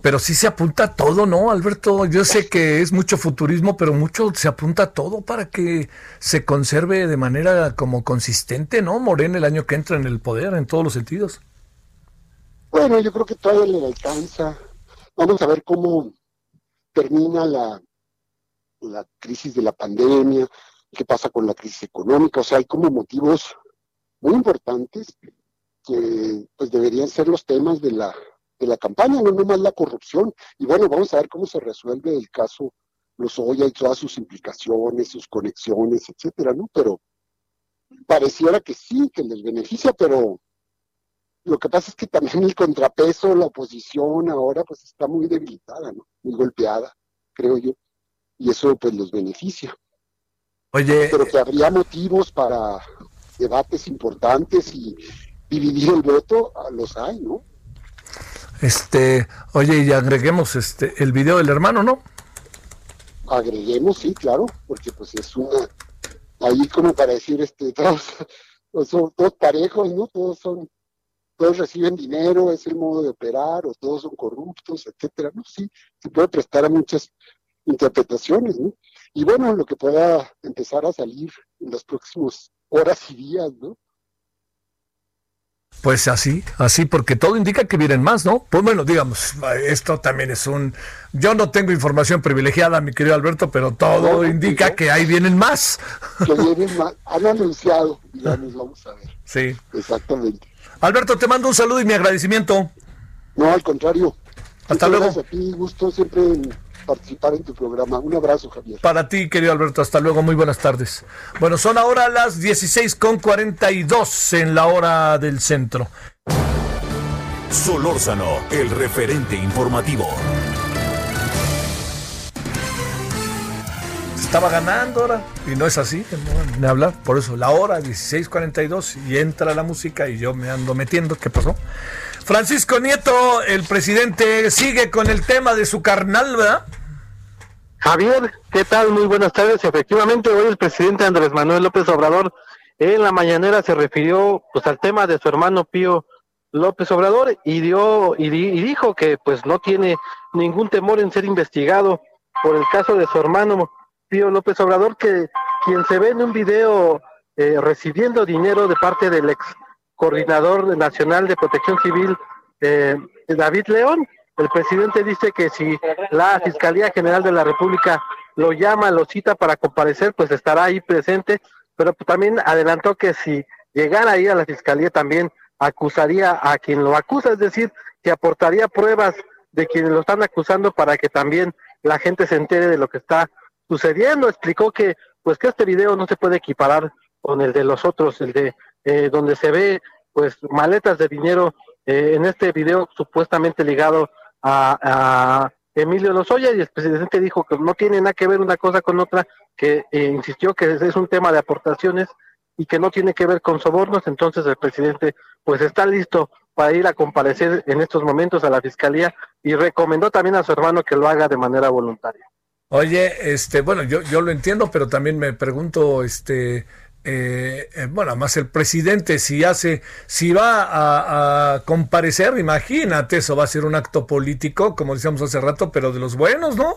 pero sí se apunta todo, ¿no, Alberto? Yo sé que es mucho futurismo, pero mucho se apunta todo para que se conserve de manera como consistente, ¿no? Morena el año que entra en el poder, en todos los sentidos. Bueno, yo creo que todavía le alcanza. Vamos a ver cómo termina la, la crisis de la pandemia, qué pasa con la crisis económica. O sea, hay como motivos muy importantes que pues deberían ser los temas de la de la campaña, no nomás la corrupción. Y bueno, vamos a ver cómo se resuelve el caso Lozoya y todas sus implicaciones, sus conexiones, etcétera, ¿no? Pero pareciera que sí, que les beneficia, pero lo que pasa es que también el contrapeso, la oposición ahora pues está muy debilitada, ¿no? Muy golpeada, creo yo. Y eso pues los beneficia. Oye. Pero que habría motivos para debates importantes y dividir el voto, los hay, ¿no? Este, oye, y agreguemos este el video del hermano, ¿no? Agreguemos, sí, claro, porque pues es una ahí como para decir este todos son todos parejos, ¿no? Todos son todos reciben dinero, es el modo de operar, o todos son corruptos, etcétera, ¿no? Sí, se puede prestar a muchas interpretaciones, ¿no? Y bueno, lo que pueda empezar a salir en las próximas horas y días, ¿no? Pues así, así, porque todo indica que vienen más, ¿no? Pues bueno, digamos, esto también es un... Yo no tengo información privilegiada, mi querido Alberto, pero todo no, indica no. que ahí vienen más. Que vienen más. Han anunciado, digamos, vamos a ver. Sí. Exactamente. Alberto, te mando un saludo y mi agradecimiento. No, al contrario. Hasta Muchas luego. Gracias a ti, gusto siempre en participar en tu programa. Un abrazo, Javier. Para ti, querido Alberto, hasta luego, muy buenas tardes. Bueno, son ahora las 16 con 42 en la hora del centro. Solórzano, el referente informativo. Estaba ganando ahora y no es así, no, ni hablar. Por eso, la hora 16:42 y entra la música y yo me ando metiendo. ¿Qué pasó? Francisco Nieto, el presidente, sigue con el tema de su carnal, ¿verdad? Javier, ¿qué tal? Muy buenas tardes. Efectivamente, hoy el presidente Andrés Manuel López Obrador en la mañanera se refirió pues al tema de su hermano Pío López Obrador y dio y, di, y dijo que pues no tiene ningún temor en ser investigado por el caso de su hermano Pío López Obrador, que quien se ve en un video eh, recibiendo dinero de parte del ex coordinador nacional de protección civil, eh, David León. El presidente dice que si la Fiscalía General de la República lo llama, lo cita para comparecer, pues estará ahí presente, pero también adelantó que si llegara ahí a la Fiscalía también acusaría a quien lo acusa, es decir, que aportaría pruebas de quienes lo están acusando para que también la gente se entere de lo que está sucediendo. Explicó que pues que este video no se puede equiparar con el de los otros, el de eh, donde se ve pues maletas de dinero eh, en este video supuestamente ligado a, Emilio Lozoya y el presidente dijo que no tiene nada que ver una cosa con otra, que eh, insistió que es un tema de aportaciones y que no tiene que ver con sobornos, entonces el presidente pues está listo para ir a comparecer en estos momentos a la fiscalía y recomendó también a su hermano que lo haga de manera voluntaria. Oye, este, bueno, yo, yo lo entiendo, pero también me pregunto, este, eh, eh, bueno, además el presidente si hace, si va a, comparecer, imagínate, eso va a ser un acto político, como decíamos hace rato, pero de los buenos, ¿no?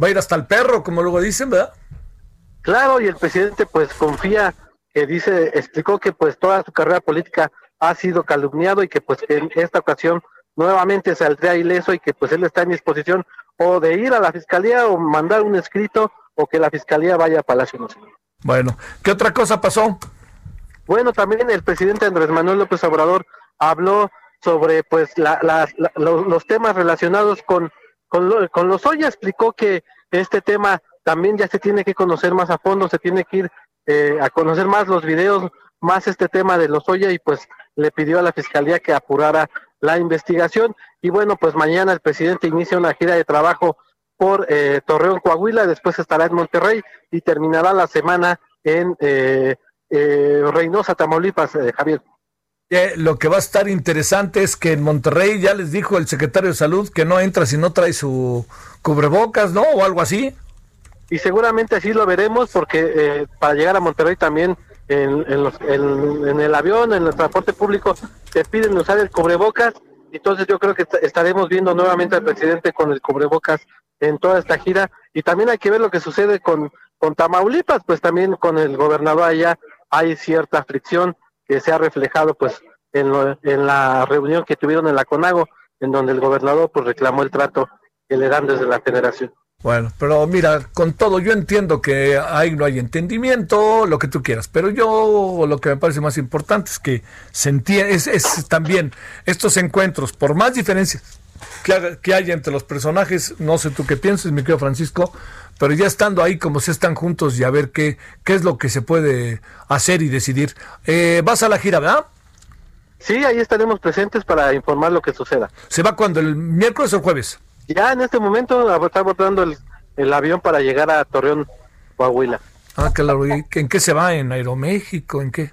Va a ir hasta el perro, como luego dicen, ¿verdad? Claro, y el presidente pues confía, que dice, explicó que pues toda su carrera política ha sido calumniado y que pues en esta ocasión nuevamente saldría ileso y que pues él está en disposición o de ir a la fiscalía o mandar un escrito o que la fiscalía vaya a Palacio Nacional. Bueno, ¿qué otra cosa pasó? Bueno, también el presidente Andrés Manuel López Obrador habló sobre pues los, temas relacionados con, con, con los hoy explicó que este tema también ya se tiene que conocer más a fondo, se tiene que ir eh, a conocer más los videos, más este tema de los Oya y pues le pidió a la fiscalía que apurara la investigación y bueno, pues mañana el presidente inicia una gira de trabajo por eh, Torreón, Coahuila, después estará en Monterrey y terminará la semana en eh, eh Reynosa, Tamaulipas, eh, Javier. lo que va a estar interesante es que en Monterrey ya les dijo el secretario de Salud que no entra si no trae su cubrebocas, ¿no? O algo así. Y seguramente así lo veremos porque para llegar a Monterrey también en, en, el avión, en el transporte público, te piden usar el cubrebocas. Entonces yo creo que estaremos viendo nuevamente al presidente con el cubrebocas en toda esta gira. Y también hay que ver lo que sucede con, con Tamaulipas, pues también con el gobernador allá hay cierta fricción que se ha reflejado pues en, en la reunión que tuvieron en la CONAGO, en donde el gobernador pues reclamó el trato que le dan desde la federación. Bueno, pero mira, con todo, yo entiendo que ahí no hay entendimiento, lo que tú quieras, pero yo lo que me parece más importante es que se entiende, es, también estos encuentros, por más diferencias que, que hay entre los personajes, no sé tú qué piensas, mi querido Francisco, pero ya estando ahí como se están juntos y a ver qué, qué es lo que se puede hacer y decidir. Eh, vas a la gira, ¿verdad? Sí, ahí estaremos presentes para informar lo que suceda. ¿Se va cuando? ¿El miércoles o el jueves? Ya en este momento está botando el, el avión para llegar a Torreón, Coahuila. Ah, claro. ¿En qué se va? ¿En Aeroméxico? ¿En qué?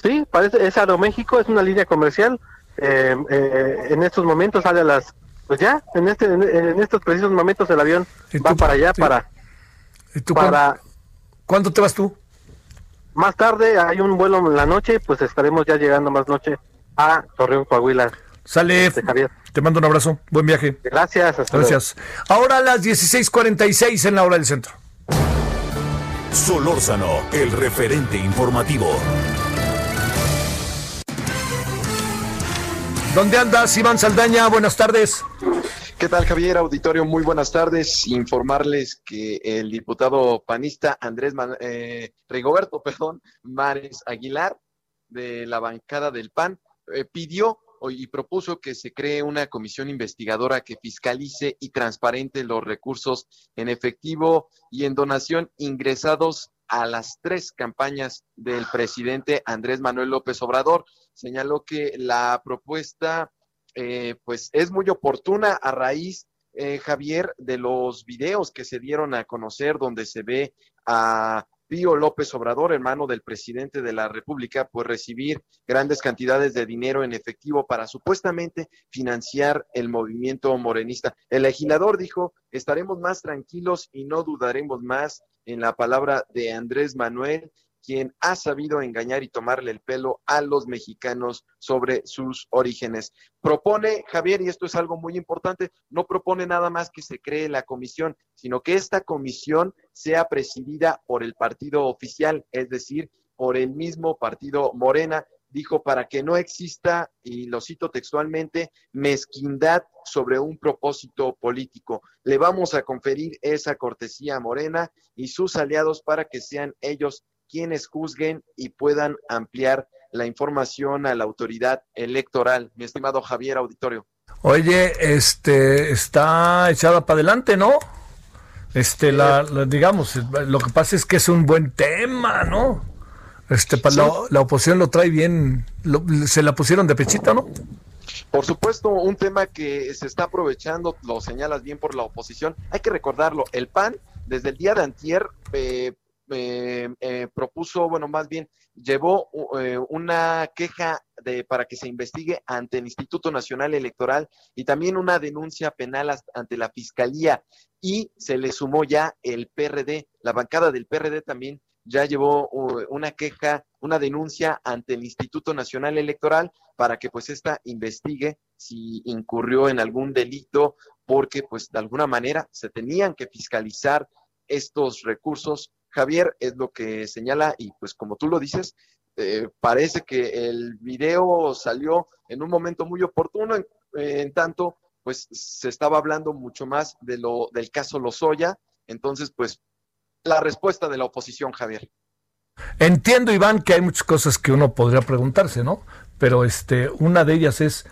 Sí, parece, es Aeroméxico, es una línea comercial. Eh, eh, en estos momentos sale a las... Pues ya, en, este, en, estos precisos momentos el avión va para allá, para... ¿Y tú para ¿Cuándo te vas tú? Más tarde hay un vuelo en la noche, pues estaremos ya llegando más noche a Torreón, Coahuila. Sale. Este, Te mando un abrazo. Buen viaje. Gracias. Gracias. Ahora a las 16:46 en la hora del centro. Solórzano, el referente informativo. ¿Dónde andas, Iván Saldaña? Buenas tardes. ¿Qué tal, Javier? Auditorio, muy buenas tardes. Informarles que el diputado panista Andrés eh, Rigoberto, perdón, Mares Aguilar, de la bancada del PAN, eh, pidió y propuso que se cree una comisión investigadora que fiscalice y transparente los recursos en efectivo y en donación ingresados a las tres campañas del presidente Andrés Manuel López Obrador. Señaló que la propuesta eh, pues es muy oportuna a raíz, eh, Javier, de los videos que se dieron a conocer donde se ve a Pío López Obrador, hermano del presidente de la República, pues recibir grandes cantidades de dinero en efectivo para supuestamente financiar el movimiento morenista. El legislador dijo, estaremos más tranquilos y no dudaremos más en la palabra de Andrés Manuel quien ha sabido engañar y tomarle el pelo a los mexicanos sobre sus orígenes. Propone, Javier, y esto es algo muy importante, no propone nada más que se cree la comisión, sino que esta comisión sea presidida por el partido oficial, es decir, por el mismo partido Morena, dijo, para que no exista, y lo cito textualmente, mezquindad sobre un propósito político. Le vamos a conferir esa cortesía a Morena y sus aliados para que sean ellos quienes juzguen y puedan ampliar la información a la autoridad electoral. Mi estimado Javier Auditorio. Oye, este está echada para adelante, ¿no? Este, la, digamos, lo que pasa es que es un buen tema, ¿no? Este, la, la, oposición lo trae bien, se la pusieron de pechita, ¿no? Por supuesto, un tema que se está aprovechando, lo señalas bien por la oposición. Hay que recordarlo, el PAN desde el día de antier eh, eh, eh, propuso, bueno, más bien llevó eh, una queja de, para que se investigue ante el Instituto Nacional Electoral y también una denuncia penal ante la Fiscalía y se le sumó ya el PRD. La bancada del PRD también ya llevó una queja, una denuncia ante el Instituto Nacional Electoral para que pues esta investigue si incurrió en algún delito porque pues de alguna manera se tenían que fiscalizar estos recursos Javier, es lo que señala y pues como tú lo dices, eh, parece que el video salió en un momento muy oportuno, en, tanto pues se estaba hablando mucho más de lo del caso Lozoya, entonces pues la respuesta de la oposición, Javier. Entiendo, Iván, que hay muchas cosas que uno podría preguntarse, ¿no? Pero este, una de ellas es,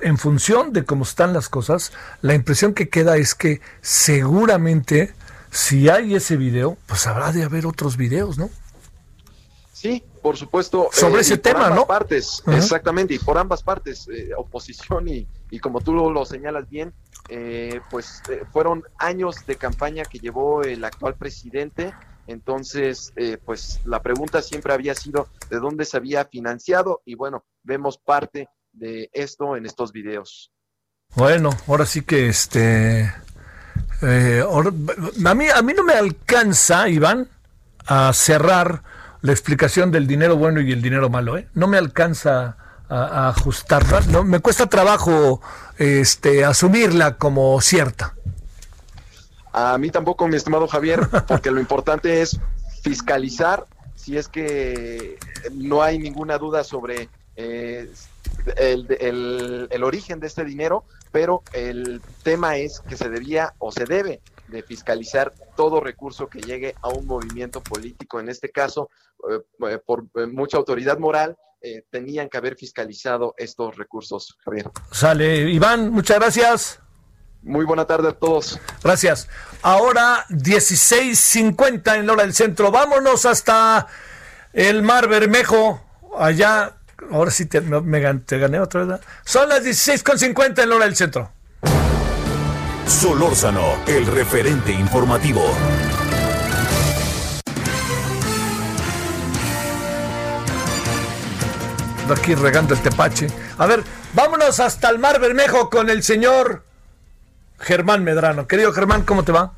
en función de cómo están las cosas, la impresión que queda es que seguramente si hay ese video, pues habrá de haber otros videos, ¿no? Sí, por supuesto. Sobre eh, ese tema, ¿no? partes, exactamente, y por ambas partes, eh, oposición y, y, como tú lo, señalas bien, eh, pues fueron años de campaña que llevó el actual presidente. Entonces, pues la pregunta siempre había sido de dónde se había financiado y bueno, vemos parte de esto en estos videos. Bueno, ahora sí que este eh, a, mí, a mí no me alcanza, Iván, a cerrar la explicación del dinero bueno y el dinero malo. ¿eh? No me alcanza a, ajustarla. No, me cuesta trabajo este, asumirla como cierta. A mí tampoco, mi estimado Javier, porque lo importante es fiscalizar si es que no hay ninguna duda sobre eh, el, el, origen de este dinero, pero el tema es que se debía o se debe de fiscalizar todo recurso que llegue a un movimiento político. En este caso, eh, eh, por eh, mucha autoridad moral, tenían que haber fiscalizado estos recursos, Javier. Sale, Iván, muchas gracias. Muy buena tarde a todos. Gracias. Ahora 16.50 en la hora del centro. Vámonos hasta el Mar Bermejo, allá Ahora sí te, me, gané otra vez. Son las 16.50 en la hora del centro. Solórzano, el referente informativo. Aquí regando el tepache. A ver, vámonos hasta el Mar Bermejo con el señor Germán Medrano. Querido Germán, ¿cómo te va?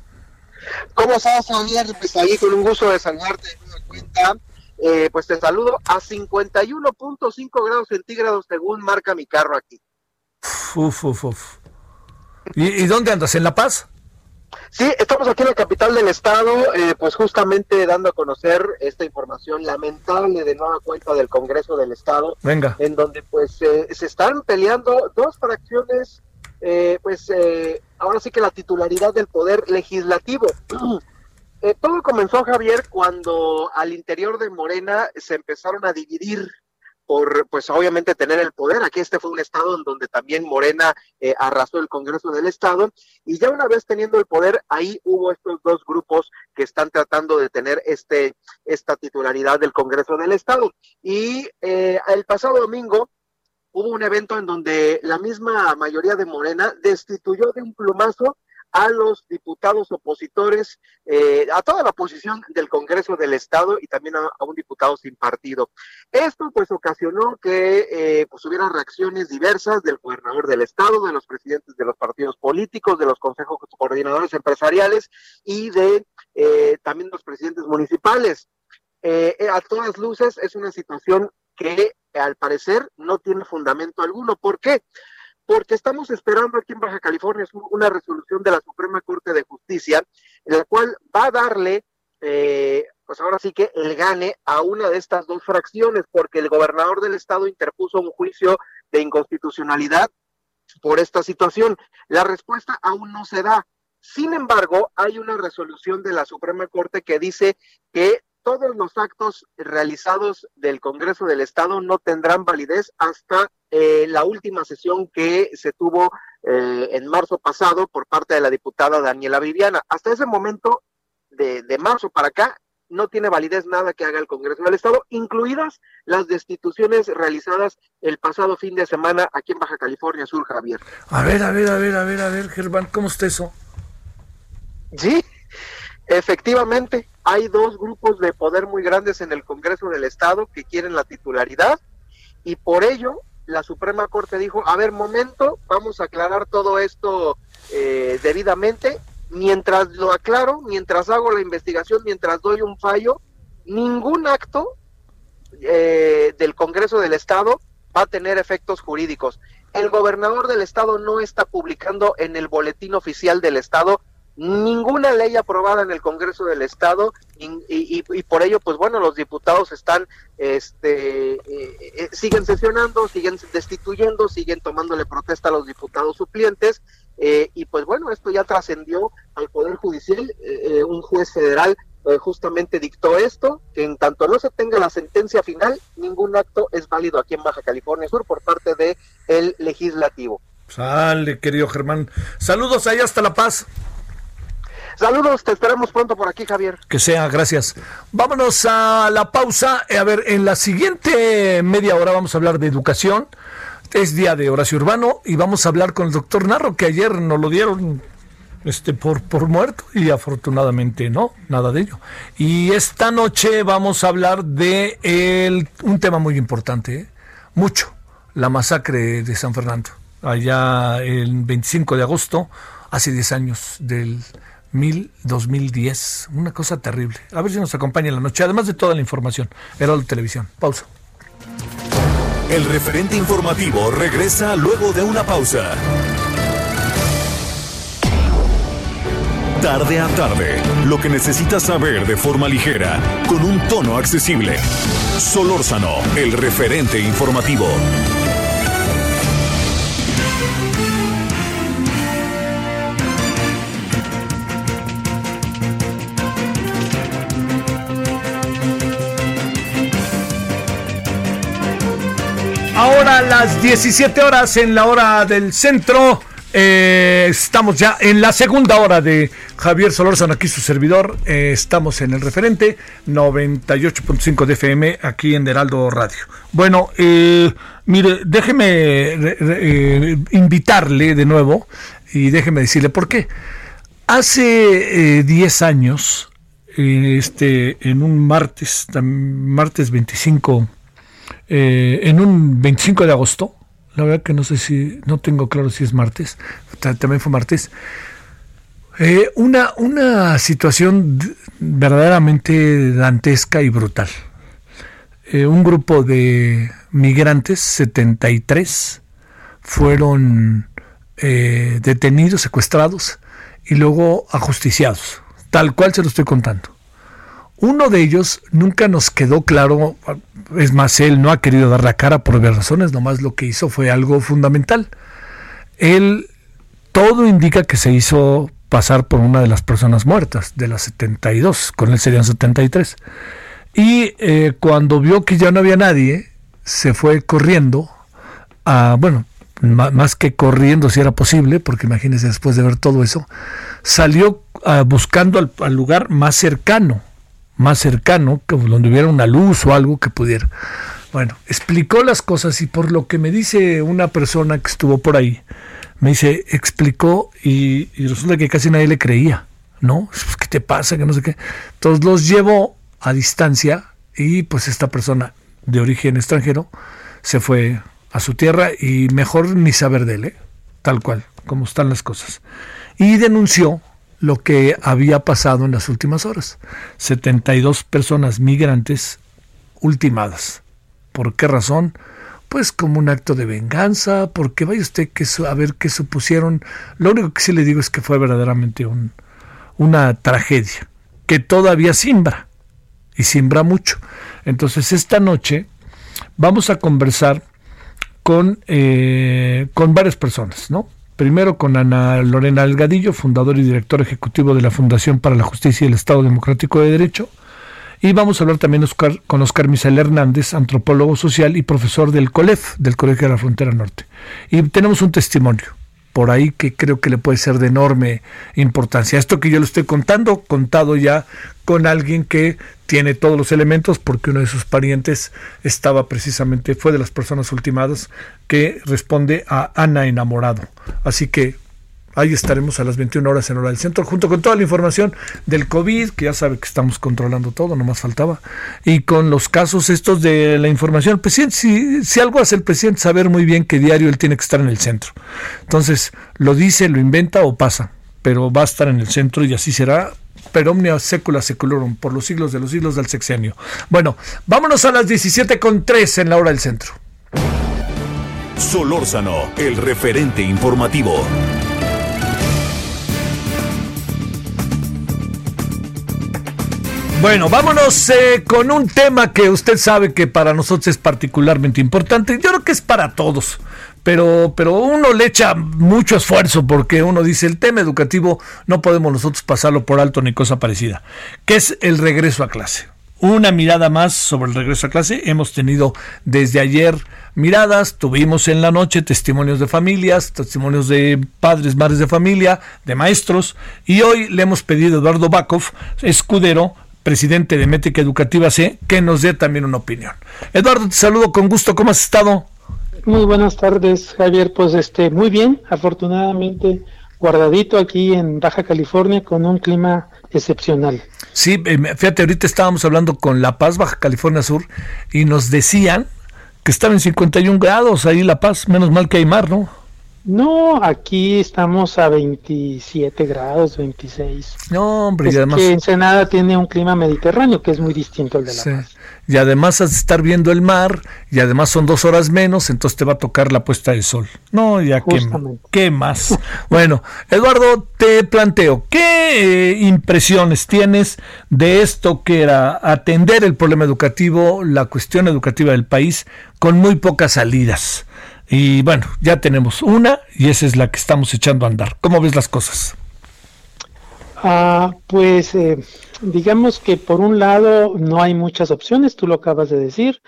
¿Cómo estás, Javier? Pues ahí con un gusto de saludarte de cuenta eh, pues te saludo a 51.5 grados centígrados según marca mi carro aquí. Uf, uf, uf. ¿Y, dónde andas? ¿En La Paz? Sí, estamos aquí en la capital del estado, eh, pues justamente dando a conocer esta información lamentable de nueva cuenta del Congreso del Estado, Venga. en donde pues eh, se están peleando dos fracciones, pues ahora sí que la titularidad del poder legislativo. Eh, todo comenzó, Javier, cuando al interior de Morena se empezaron a dividir por, pues obviamente, tener el poder. Aquí este fue un estado en donde también Morena eh, arrasó el Congreso del Estado. Y ya una vez teniendo el poder, ahí hubo estos dos grupos que están tratando de tener este, esta titularidad del Congreso del Estado. Y eh, el pasado domingo, hubo un evento en donde la misma mayoría de Morena destituyó de un plumazo a los diputados opositores, eh, a toda la oposición del Congreso del Estado y también a, un diputado sin partido. Esto pues ocasionó que eh, pues hubiera reacciones diversas del gobernador del Estado, de los presidentes de los partidos políticos, de los consejos coordinadores empresariales y de eh, también los presidentes municipales. a todas luces es una situación que al parecer no tiene fundamento alguno. ¿Por qué? Porque estamos esperando aquí en Baja California una resolución de la Suprema Corte de Justicia, en la cual va a darle, eh, pues ahora sí que el gane a una de estas dos fracciones, porque el gobernador del estado interpuso un juicio de inconstitucionalidad por esta situación. La respuesta aún no se da. Sin embargo, hay una resolución de la Suprema Corte que dice que todos los actos realizados del Congreso del Estado no tendrán validez hasta eh, la última sesión que se tuvo eh, en marzo pasado por parte de la diputada Daniela Viviana. Hasta ese momento, de, de marzo para acá, no tiene validez nada que haga el Congreso del Estado, incluidas las destituciones realizadas el pasado fin de semana aquí en Baja California Sur, Javier. A ver, a ver, a ver, a ver, a ver, Germán, ¿cómo está eso? Sí, efectivamente, hay dos grupos de poder muy grandes en el Congreso del Estado que quieren la titularidad y por ello la Suprema Corte dijo, a ver, momento, vamos a aclarar todo esto eh, debidamente. Mientras lo aclaro, mientras hago la investigación, mientras doy un fallo, ningún acto eh, del Congreso del Estado va a tener efectos jurídicos. El gobernador del Estado no está publicando en el boletín oficial del Estado ninguna ley aprobada en el Congreso del Estado y, por ello, pues bueno, los diputados están, este, eh, eh, siguen sesionando, siguen destituyendo, siguen tomándole protesta a los diputados suplentes eh, y pues bueno, esto ya trascendió al Poder Judicial, un juez federal justamente dictó esto, que en tanto no se tenga la sentencia final, ningún acto es válido aquí en Baja California Sur por parte de el legislativo. Sale, querido Germán. Saludos ahí hasta La Paz. Saludos, te esperamos pronto por aquí, Javier. Que sea, gracias. Vámonos a la pausa. A ver, en la siguiente media hora vamos a hablar de educación. Es día de Horacio Urbano y vamos a hablar con el doctor Narro, que ayer nos lo dieron este por, por muerto y afortunadamente no, nada de ello. Y esta noche vamos a hablar de el, un tema muy importante, ¿eh? mucho, la masacre de San Fernando, allá el 25 de agosto, hace 10 años del mil 2010. Una cosa terrible. A ver si nos acompaña en la noche, además de toda la información. Heraldo Televisión. Pausa. El referente informativo regresa luego de una pausa. Tarde a tarde, lo que necesitas saber de forma ligera, con un tono accesible. Solórzano, el referente informativo. Ahora las 17 horas en la hora del centro. Eh, estamos ya en la segunda hora de Javier Solórzano, aquí su servidor. Eh, estamos en el referente 98.5 de FM aquí en Heraldo Radio. Bueno, eh, mire, déjeme invitarle de nuevo y déjeme decirle por qué. Hace 10 años, este, en un martes, martes 25 eh, en un 25 de agosto, la verdad que no sé si, no tengo claro si es martes, también fue martes, eh, una, una situación verdaderamente dantesca y brutal. Eh, un grupo de migrantes, 73, fueron detenidos, secuestrados y luego ajusticiados, tal cual se lo estoy contando. Uno de ellos nunca nos quedó claro, es más, él no ha querido dar la cara por varias razones, nomás lo que hizo fue algo fundamental. Él, todo indica que se hizo pasar por una de las personas muertas, de las 72, con él serían 73. Y eh, cuando vio que ya no había nadie, se fue corriendo bueno, más que corriendo si era posible, porque imagínense después de ver todo eso, salió ah, buscando al lugar más cercano más cercano, donde hubiera una luz o algo que pudiera. Bueno, explicó las cosas y por lo que me dice una persona que estuvo por ahí, me dice, explicó y, resulta que casi nadie le creía, ¿no? Pues, ¿Qué te pasa? Que no sé qué. Entonces los llevó a distancia y pues esta persona de origen extranjero se fue a su tierra y mejor ni saber de él, ¿eh? tal cual, como están las cosas. Y denunció lo que había pasado en las últimas horas. 72 personas migrantes ultimadas. ¿Por qué razón? Pues como un acto de venganza, porque vaya usted que a ver qué supusieron. Lo único que sí le digo es que fue verdaderamente un, una tragedia, que todavía simbra, y simbra mucho. Entonces esta noche vamos a conversar con, eh, con varias personas, ¿no? Primero con Ana Lorena Algadillo, fundador y director ejecutivo de la Fundación para la Justicia y el Estado Democrático de Derecho. Y vamos a hablar también con Oscar Misael Hernández, antropólogo social y profesor del COLEF, del Colegio de la Frontera Norte. Y tenemos un testimonio por ahí que creo que le puede ser de enorme importancia. Esto que yo le estoy contando, contado ya con alguien que tiene todos los elementos porque uno de sus parientes estaba precisamente, fue de las personas ultimadas que responde a Ana enamorado. Así que Ahí estaremos a las 21 horas en hora del centro, junto con toda la información del COVID, que ya sabe que estamos controlando todo, no más faltaba, y con los casos estos de la información. Presidente, si, algo hace el presidente, saber muy bien qué diario él tiene que estar en el centro. Entonces, lo dice, lo inventa o pasa, pero va a estar en el centro y así será per omnia secula seculorum, por los siglos de los siglos del sexenio. Bueno, vámonos a las 17 con 3 en la hora del centro. Solórzano, el referente informativo. Bueno, vámonos eh, con un tema que usted sabe que para nosotros es particularmente importante. Yo creo que es para todos, pero, pero uno le echa mucho esfuerzo porque uno dice el tema educativo no podemos nosotros pasarlo por alto ni cosa parecida, que es el regreso a clase. Una mirada más sobre el regreso a clase. Hemos tenido desde ayer miradas, tuvimos en la noche testimonios de familias, testimonios de padres, madres de familia, de maestros, y hoy le hemos pedido a Eduardo Bakov, escudero, presidente de Métrica Educativa C, que nos dé también una opinión. Eduardo, te saludo con gusto, ¿cómo has estado? Muy buenas tardes, Javier. Pues este, muy bien, afortunadamente guardadito aquí en Baja California con un clima excepcional. Sí, eh, fíjate, ahorita estábamos hablando con La Paz, Baja California Sur, y nos decían que estaba en 51 grados ahí La Paz, menos mal que hay mar, ¿no? No, aquí estamos a 27 grados, 26. No, hombre, y además... Que Ensenada tiene un clima mediterráneo que es muy distinto al de La Paz. Y además has de estar viendo el mar, y además son dos horas menos, entonces te va a tocar la puesta de sol. No, ya qué, qué más. bueno, Eduardo, te planteo, ¿qué eh, impresiones tienes de esto que era atender el problema educativo, la cuestión educativa del país, con muy pocas salidas? Y bueno, ya tenemos una y esa es la que estamos echando a andar. ¿Cómo ves las cosas? Ah, pues eh, digamos que por un lado no hay muchas opciones, tú lo acabas de decir,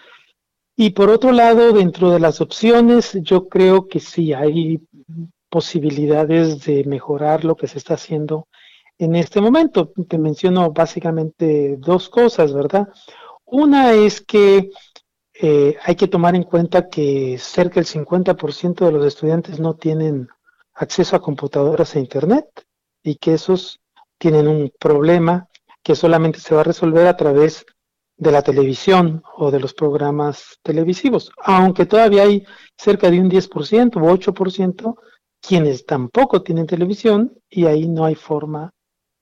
y por otro lado, dentro de las opciones, yo creo que sí hay posibilidades de mejorar lo que se está haciendo en este momento. Te menciono básicamente dos cosas, ¿verdad? Una es que eh, hay que tomar en cuenta que cerca del 50% de los estudiantes no tienen acceso a computadoras e Internet y que esos tienen un problema que solamente se va a resolver a través de la televisión o de los programas televisivos, aunque todavía hay cerca de un 10% o 8% quienes tampoco tienen televisión y ahí no hay forma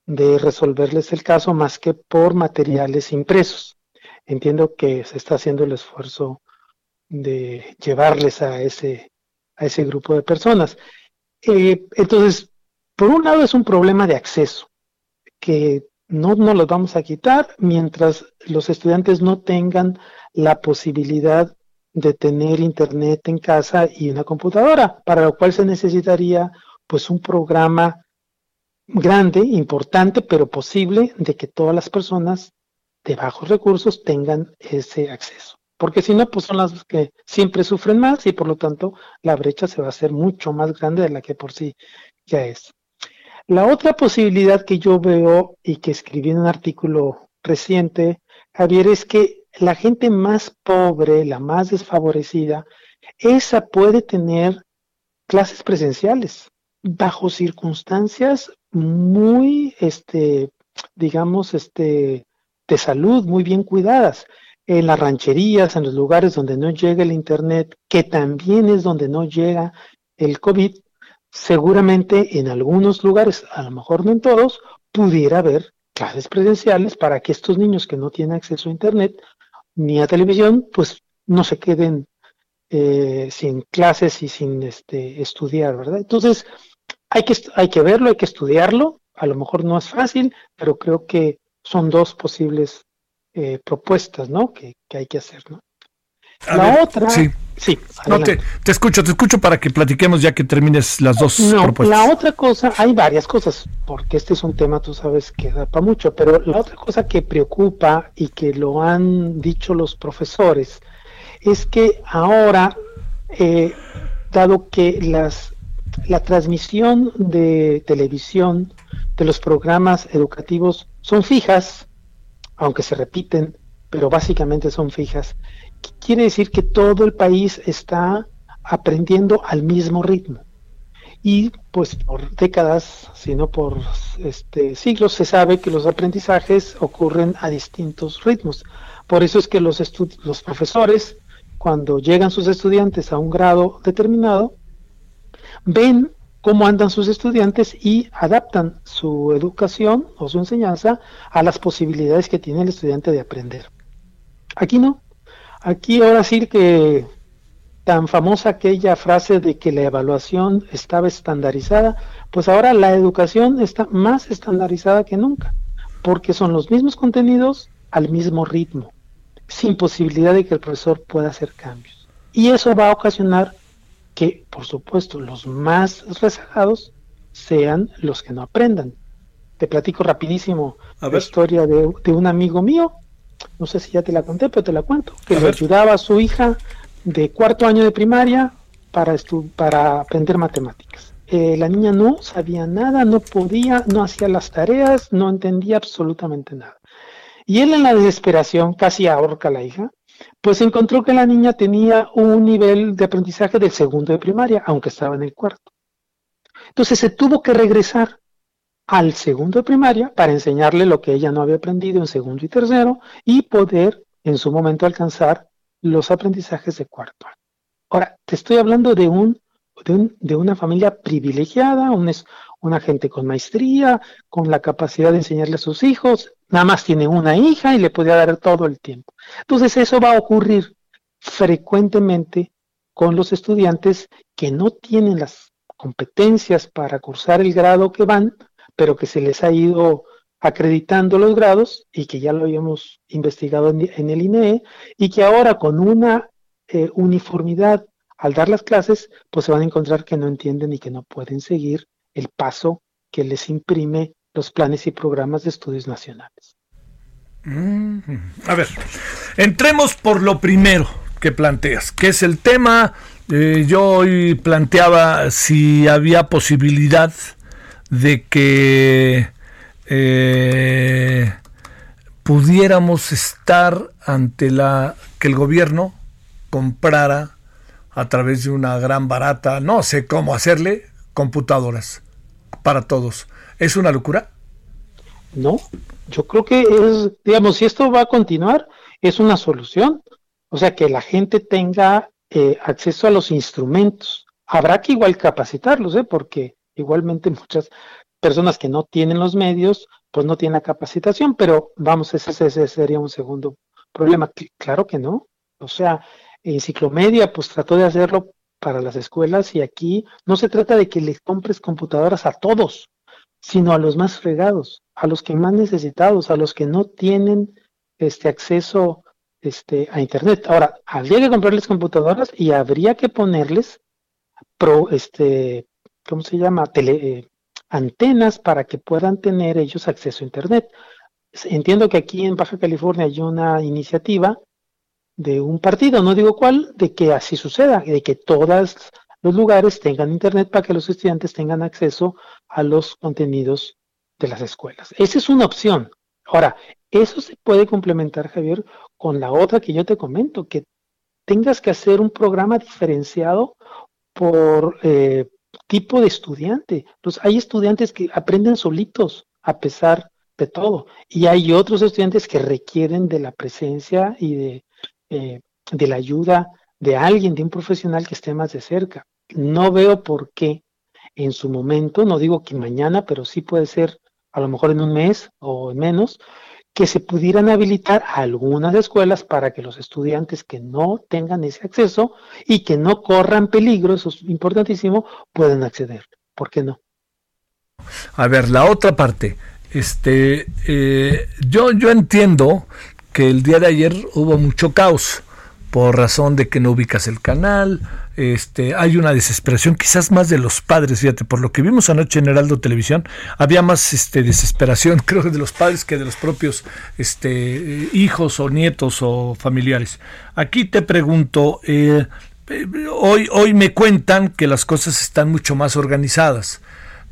de resolverles el caso más que por materiales impresos entiendo que se está haciendo el esfuerzo de llevarles a ese, a ese grupo de personas. Eh, entonces, por un lado es un problema de acceso, que no nos los vamos a quitar mientras los estudiantes no tengan la posibilidad de tener internet en casa y una computadora, para lo cual se necesitaría pues un programa grande, importante, pero posible de que todas las personas de bajos recursos tengan ese acceso. Porque si no, pues son las que siempre sufren más y por lo tanto la brecha se va a hacer mucho más grande de la que por sí ya es. La otra posibilidad que yo veo y que escribí en un artículo reciente, Javier, es que la gente más pobre, la más desfavorecida, esa puede tener clases presenciales bajo circunstancias muy, este, digamos, este, de salud muy bien cuidadas, en las rancherías, en los lugares donde no llega el Internet, que también es donde no llega el COVID, seguramente en algunos lugares, a lo mejor no en todos, pudiera haber clases presenciales para que estos niños que no tienen acceso a Internet ni a televisión, pues no se queden eh, sin clases y sin este, estudiar, ¿verdad? Entonces, hay que, hay que verlo, hay que estudiarlo, a lo mejor no es fácil, pero creo que son dos posibles eh, propuestas, ¿no? Que, hay que hacer, ¿no? la otra, sí, sí no, te, te, escucho, te escucho para que platiquemos ya que termines las dos propuestas. La otra cosa, hay varias cosas, porque este es un tema, tú sabes, que da para mucho, pero la otra cosa que preocupa y que lo han dicho los profesores es que ahora, eh, dado que las la transmisión de televisión de los programas educativos son fijas, aunque se repiten, pero básicamente son fijas. Quiere decir que todo el país está aprendiendo al mismo ritmo. y pues por décadas, si no por este, siglos, se sabe que los aprendizajes ocurren a distintos ritmos. Por eso es que los, los profesores, cuando llegan sus estudiantes a un grado determinado, ven cómo andan sus estudiantes y adaptan su educación o su enseñanza a las posibilidades que tiene el estudiante de aprender. Aquí no. Aquí ahora sí que tan famosa aquella frase de que la evaluación estaba estandarizada, pues ahora la educación está más estandarizada que nunca, porque son los mismos contenidos al mismo ritmo, sin posibilidad de que el profesor pueda hacer cambios. Y eso va a ocasionar que, por supuesto, los más rezagados sean los que no aprendan. Te platico rapidísimo la historia de, de, un amigo mío, no sé si ya te la conté, pero te la cuento, que le ayudaba a su hija de cuarto año de primaria para, para aprender matemáticas. Eh, la niña no sabía nada, no podía, no hacía las tareas, no entendía absolutamente nada. Y él en la desesperación, casi ahorca a la hija, pues encontró que la niña tenía un nivel de aprendizaje del segundo de primaria, aunque estaba en el cuarto. Entonces se tuvo que regresar al segundo de primaria para enseñarle lo que ella no había aprendido en segundo y tercero y poder en su momento alcanzar los aprendizajes de cuarto Ahora, te estoy hablando de un, de, una familia privilegiada, un, una gente con maestría, con la capacidad de enseñarle a sus hijos, nada más tiene una hija y le podía dar todo el tiempo. Entonces eso va a ocurrir frecuentemente con los estudiantes que no tienen las competencias para cursar el grado que van, pero que se les ha ido acreditando los grados y que ya lo habíamos investigado en, el INE y que ahora con una eh, uniformidad al dar las clases, pues se van a encontrar que no entienden y que no pueden seguir el paso que les imprime los planes y programas de estudios nacionales. Mm, a ver, entremos por lo primero que planteas, que es el tema. Eh, yo hoy planteaba si había posibilidad de que eh, pudiéramos estar ante la que el gobierno comprara a través de una gran barata, no sé cómo hacerle, computadoras para todos. ¿Es una locura? No, yo creo que es, digamos, si esto va a continuar, es una solución. O sea, que la gente tenga eh, acceso a los instrumentos. Habrá que igual capacitarlos, ¿eh? porque igualmente muchas personas que no tienen los medios, pues no tienen la capacitación, pero vamos, ese, ese sería un segundo problema. Claro que no. O sea, Enciclomedia pues trató de hacerlo para las escuelas y aquí no se trata de que les compres computadoras a todos, sino a los más fregados, a los que más necesitados, a los que no tienen este acceso este, a internet. Ahora, habría que comprarles computadoras y habría que ponerles pro, este, ¿cómo se llama? Tele, eh, antenas para que puedan tener ellos acceso a Internet. Entiendo que aquí en Baja California hay una iniciativa de un partido, no digo cuál, de que así suceda, de que todos los lugares tengan Internet para que los estudiantes tengan acceso a los contenidos de las escuelas. Esa es una opción. Ahora, eso se puede complementar, Javier, con la otra que yo te comento, que tengas que hacer un programa diferenciado por eh, tipo de estudiante. Pues hay estudiantes que aprenden solitos a pesar de todo y hay otros estudiantes que requieren de la presencia y de, eh, de la ayuda de alguien, de un profesional que esté más de cerca. No veo por qué en su momento, no digo que mañana, pero sí puede ser a lo mejor en un mes o menos, que se pudieran habilitar algunas escuelas para que los estudiantes que no tengan ese acceso y que no corran peligro, eso es importantísimo, puedan acceder. ¿Por qué no? A ver, la otra parte. Este, eh, yo, yo entiendo que el día de ayer hubo mucho caos por razón de que no ubicas el canal, este, hay una desesperación, quizás más de los padres, fíjate, por lo que vimos anoche en Heraldo Televisión, había más este, desesperación, creo que de los padres que de los propios este, hijos o nietos o familiares. Aquí te pregunto, eh, hoy, hoy me cuentan que las cosas están mucho más organizadas.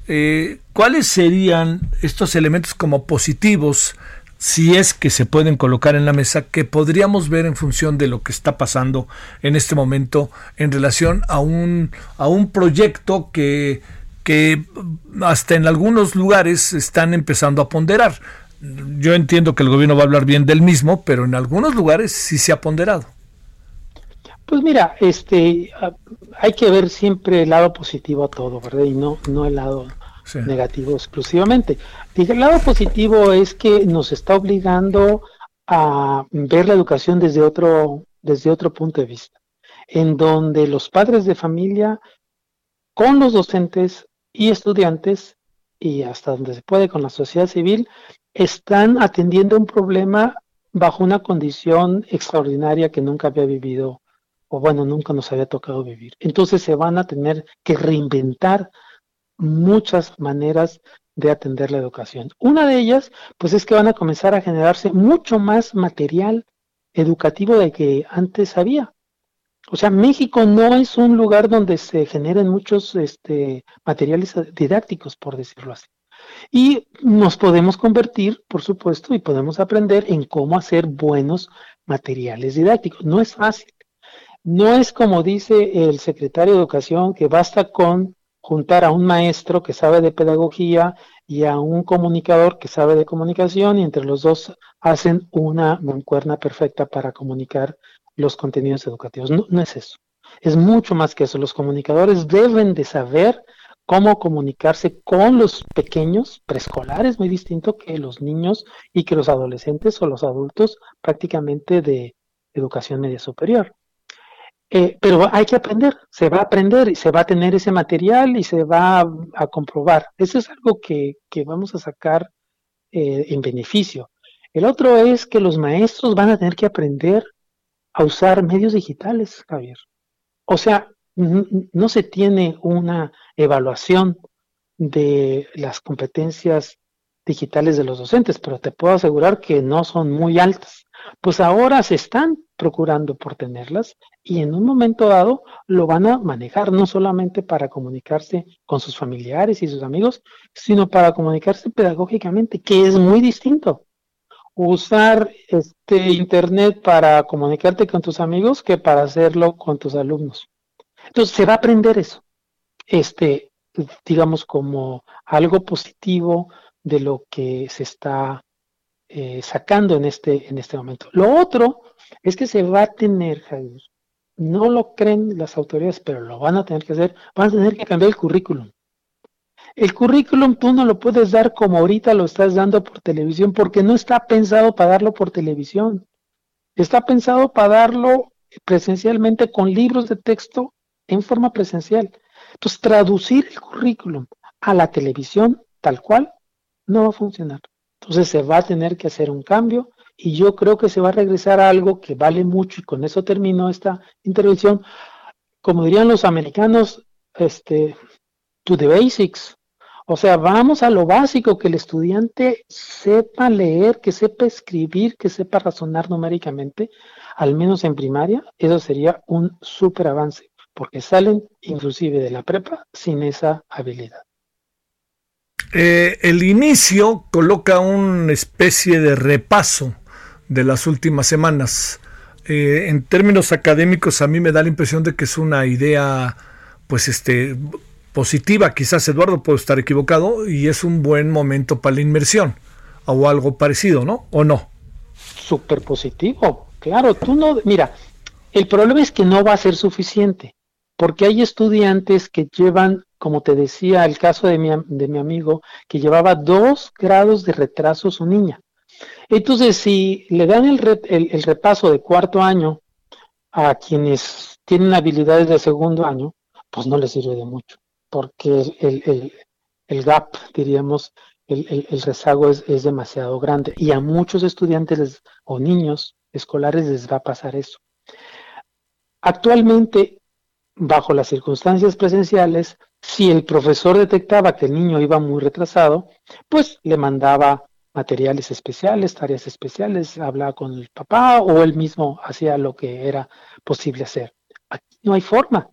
Eh, ¿Cuáles serían estos elementos como positivos si es que se pueden colocar en la mesa, que podríamos ver en función de lo que está pasando en este momento en relación a un, a un proyecto que, que hasta en algunos lugares están empezando a ponderar. Yo entiendo que el gobierno va a hablar bien del mismo, pero en algunos lugares sí se ha ponderado. Pues mira, este, hay que ver siempre el lado positivo a todo, ¿verdad? Y no, no el lado negativo exclusivamente. el lado positivo es que nos está obligando a ver la educación desde otro, desde otro punto de vista, en donde los padres de familia, con los docentes y estudiantes, y hasta donde se puede con la sociedad civil, están atendiendo un problema bajo una condición extraordinaria que nunca había vivido, o bueno, nunca nos había tocado vivir. Entonces se van a tener que reinventar muchas maneras de atender la educación. Una de ellas, pues es que van a comenzar a generarse mucho más material educativo de que antes había. O sea, México no es un lugar donde se generen muchos este, materiales didácticos, por decirlo así. Y nos podemos convertir, por supuesto, y podemos aprender en cómo hacer buenos materiales didácticos. No es fácil. No es como dice el secretario de Educación, que basta con juntar a un maestro que sabe de pedagogía y a un comunicador que sabe de comunicación y entre los dos hacen una mancuerna perfecta para comunicar los contenidos educativos. No, no es eso. Es mucho más que eso. Los comunicadores deben de saber cómo comunicarse con los pequeños preescolares, muy distinto que los niños y que los adolescentes o los adultos prácticamente de educación media superior. Eh, pero hay que aprender, se va a aprender y se va a tener ese material y se va a, comprobar. Eso es algo que, vamos a sacar eh, en beneficio. El otro es que los maestros van a tener que aprender a usar medios digitales, Javier. O sea, no se tiene una evaluación de las competencias digitales de los docentes, pero te puedo asegurar que no son muy altas. Pues ahora se están procurando por tenerlas y en un momento dado lo van a manejar no solamente para comunicarse con sus familiares y sus amigos, sino para comunicarse pedagógicamente, que es muy distinto. Usar este internet para comunicarte con tus amigos que para hacerlo con tus alumnos. Entonces se va a aprender eso. Este, digamos como algo positivo de lo que se está eh, sacando en este, en este momento. Lo otro es que se va a tener, Javier, no lo creen las autoridades, pero lo van a tener que hacer, van a tener que cambiar el currículum. El currículum tú no lo puedes dar como ahorita lo estás dando por televisión, porque no está pensado para darlo por televisión. Está pensado para darlo presencialmente con libros de texto en forma presencial. Entonces, traducir el currículum a la televisión tal cual no va a funcionar. Entonces se va a tener que hacer un cambio y yo creo que se va a regresar a algo que vale mucho y con eso termino esta intervención. Como dirían los americanos, este, to the basics. O sea, vamos a lo básico, que el estudiante sepa leer, que sepa escribir, que sepa razonar numéricamente, al menos en primaria, eso sería un súper avance, porque salen inclusive de la prepa sin esa habilidad. Eh, el inicio coloca una especie de repaso de las últimas semanas. Eh, en términos académicos, a mí me da la impresión de que es una idea, pues, este, positiva. Quizás Eduardo puede estar equivocado y es un buen momento para la inmersión o algo parecido, ¿no? ¿O no? Súper positivo. Claro, tú no, mira, el problema es que no va a ser suficiente, porque hay estudiantes que llevan, como te decía, el caso de mi, de mi amigo, que llevaba dos grados de retraso su niña. Entonces, si le dan el, repaso de cuarto año a quienes tienen habilidades de segundo año, pues no les sirve de mucho, porque el, gap, diríamos, el, rezago es, demasiado grande. Y a muchos estudiantes o niños escolares les va a pasar eso. Actualmente, bajo las circunstancias presenciales, si el profesor detectaba que el niño iba muy retrasado, pues le mandaba materiales especiales, tareas especiales, hablaba con el papá o él mismo hacía lo que era posible hacer. Aquí no hay forma,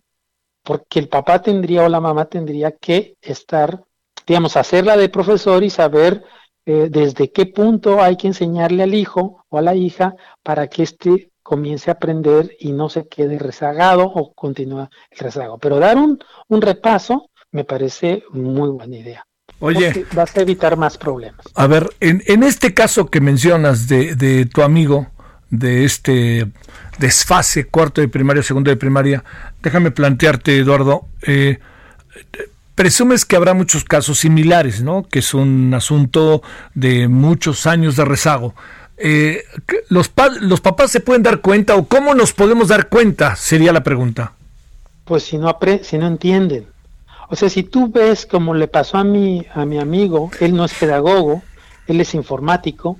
porque el papá tendría o la mamá tendría que estar, digamos, hacerla de profesor y saber eh, desde qué punto hay que enseñarle al hijo o a la hija para que éste comience a aprender y no se quede rezagado o continúa el rezago. Pero dar un, un repaso me parece muy buena idea. Oye, vas a evitar más problemas. A ver, en, en este caso que mencionas de, de tu amigo, de este desfase cuarto de primaria, segundo de primaria, déjame plantearte, Eduardo, eh, presumes que habrá muchos casos similares, ¿no? Que es un asunto de muchos años de rezago. Eh, los, ¿Los papás se pueden dar cuenta o cómo nos podemos dar cuenta? Sería la pregunta. Pues si no, si no entienden. O sea, si tú ves como le pasó a mi, a mi amigo, él no es pedagogo, él es informático,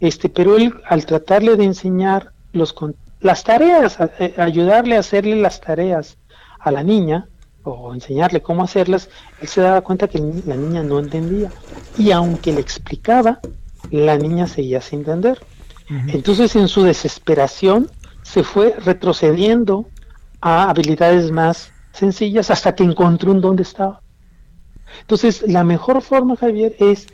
este, pero él al tratarle de enseñar los, las tareas, eh, ayudarle a hacerle las tareas a la niña o enseñarle cómo hacerlas, él se daba cuenta que la niña no entendía. Y aunque le explicaba, la niña seguía sin entender. Entonces en su desesperación se fue retrocediendo a habilidades más sencillas hasta que encontró un dónde estaba. Entonces la mejor forma, Javier, es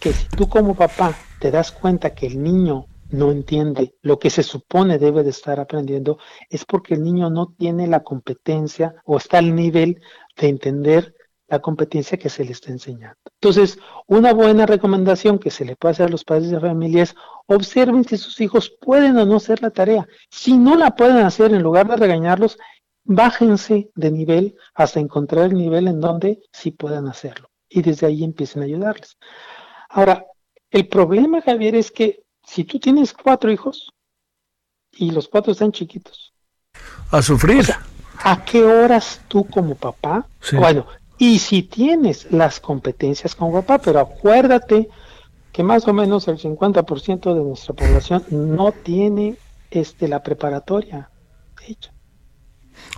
que si tú como papá te das cuenta que el niño no entiende lo que se supone debe de estar aprendiendo, es porque el niño no tiene la competencia o está al nivel de entender la competencia que se le está enseñando. Entonces, una buena recomendación que se le puede hacer a los padres de familia es observen si sus hijos pueden o no hacer la tarea. Si no la pueden hacer, en lugar de regañarlos, bájense de nivel hasta encontrar el nivel en donde sí puedan hacerlo. Y desde ahí empiecen a ayudarles. Ahora, el problema, Javier, es que si tú tienes cuatro hijos y los cuatro están chiquitos. A sufrir. ¿A qué horas tú como papá? Bueno, y si tienes las competencias como papá, pero acuérdate que más o menos el 50% de nuestra población no tiene este la preparatoria hecha.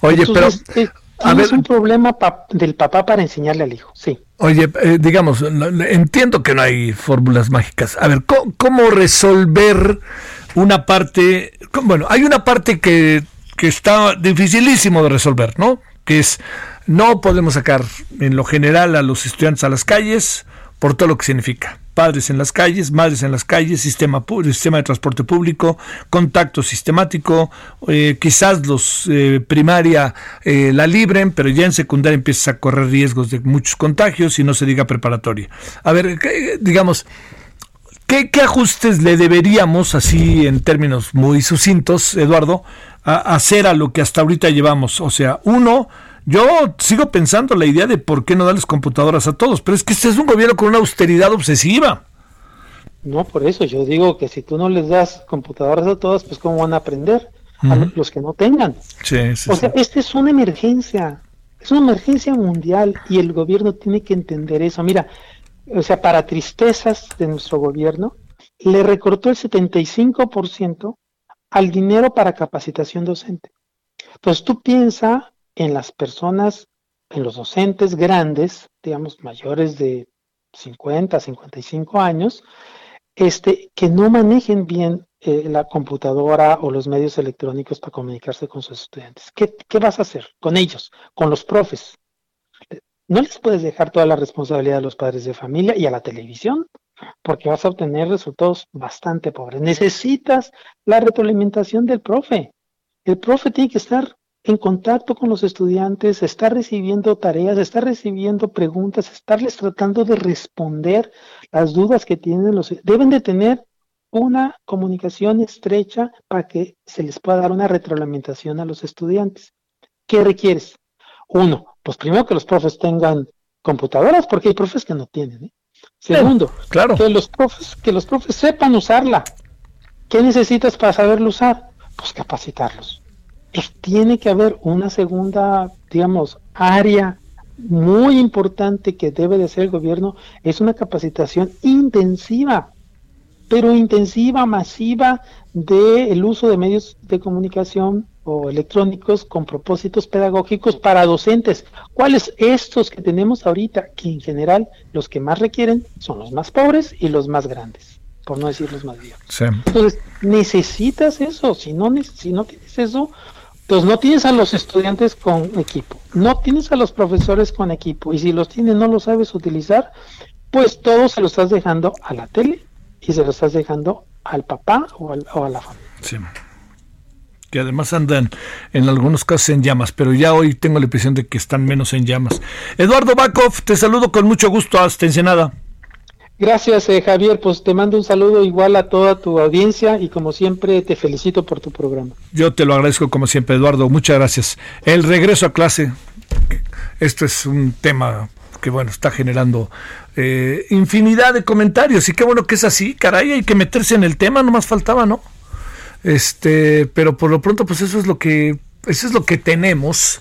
Oye, pero eh, tienes un problema del papá para enseñarle al hijo, sí. Oye, eh, digamos, entiendo que no hay fórmulas mágicas. A ver, ¿cómo, resolver una parte? Bueno, hay una parte que, que está dificilísimo de resolver, ¿no? Que es, no podemos sacar en lo general a los estudiantes a las calles por todo lo que significa padres en las calles, madres en las calles, sistema, sistema de transporte público, contacto sistemático, eh, quizás los eh, primaria eh, la libren, pero ya en secundaria empiezas a correr riesgos de muchos contagios y no se diga preparatoria. A ver, digamos, ¿qué, ajustes le deberíamos, así en términos muy sucintos, Eduardo, hacer a lo que hasta ahorita llevamos? O sea, uno, yo sigo pensando la idea de por qué no darles computadoras a todos, pero es que este es un gobierno con una austeridad obsesiva. No, por eso yo digo que si tú no les das computadoras a todos, pues cómo van a aprender a los que no tengan. Sí, sí, o sea, esta es una emergencia, es una emergencia mundial y el gobierno tiene que entender eso. Mira, o sea, para tristezas de nuestro gobierno, le recortó el 75% al dinero para capacitación docente. Entonces tú piensas en las personas, en los docentes grandes, digamos mayores de 50, 55 años, este, que no manejen bien eh, la computadora o los medios electrónicos para comunicarse con sus estudiantes. ¿Qué, ¿Qué vas a hacer con ellos, con los profes? No les puedes dejar toda la responsabilidad a los padres de familia y a la televisión, porque vas a obtener resultados bastante pobres. Necesitas la retroalimentación del profe. El profe tiene que estar en contacto con los estudiantes, está recibiendo tareas, está recibiendo preguntas, estarles tratando de responder las dudas que tienen los deben de tener una comunicación estrecha para que se les pueda dar una retroalimentación a los estudiantes. ¿Qué requieres? Uno, pues primero que los profes tengan computadoras, porque hay profes que no tienen. ¿eh? Segundo, claro. que los profes, que los profes sepan usarla. ¿Qué necesitas para saberlo usar? Pues capacitarlos pues tiene que haber una segunda, digamos, área muy importante que debe de hacer el gobierno, es una capacitación intensiva, pero intensiva, masiva, del uso de medios de comunicación o electrónicos con propósitos pedagógicos para docentes. ¿Cuáles estos que tenemos ahorita? Que en general los que más requieren son los más pobres y los más grandes, por no decir los más viejos. Entonces, necesitas eso, si no, si no tienes eso, entonces no tienes a los estudiantes con equipo, no tienes a los profesores con equipo y si los tienes no los sabes utilizar, pues todo se lo estás dejando a la tele y se lo estás dejando al papá o, a la familia. Sí. Que además andan en algunos casos en llamas, pero ya hoy tengo la impresión de que están menos en llamas. Eduardo Bakov, te saludo con mucho gusto hasta Ensenada. Gracias, eh, Javier. Pues te mando un saludo igual a toda tu audiencia y como siempre te felicito por tu programa. Yo te lo agradezco como siempre, Eduardo. Muchas gracias. El regreso a clase. Esto es un tema que bueno, está generando eh, infinidad de comentarios y qué bueno que es así, caray, hay que meterse en el tema, no más faltaba, ¿no? Este, pero por lo pronto pues eso es lo que eso es lo que tenemos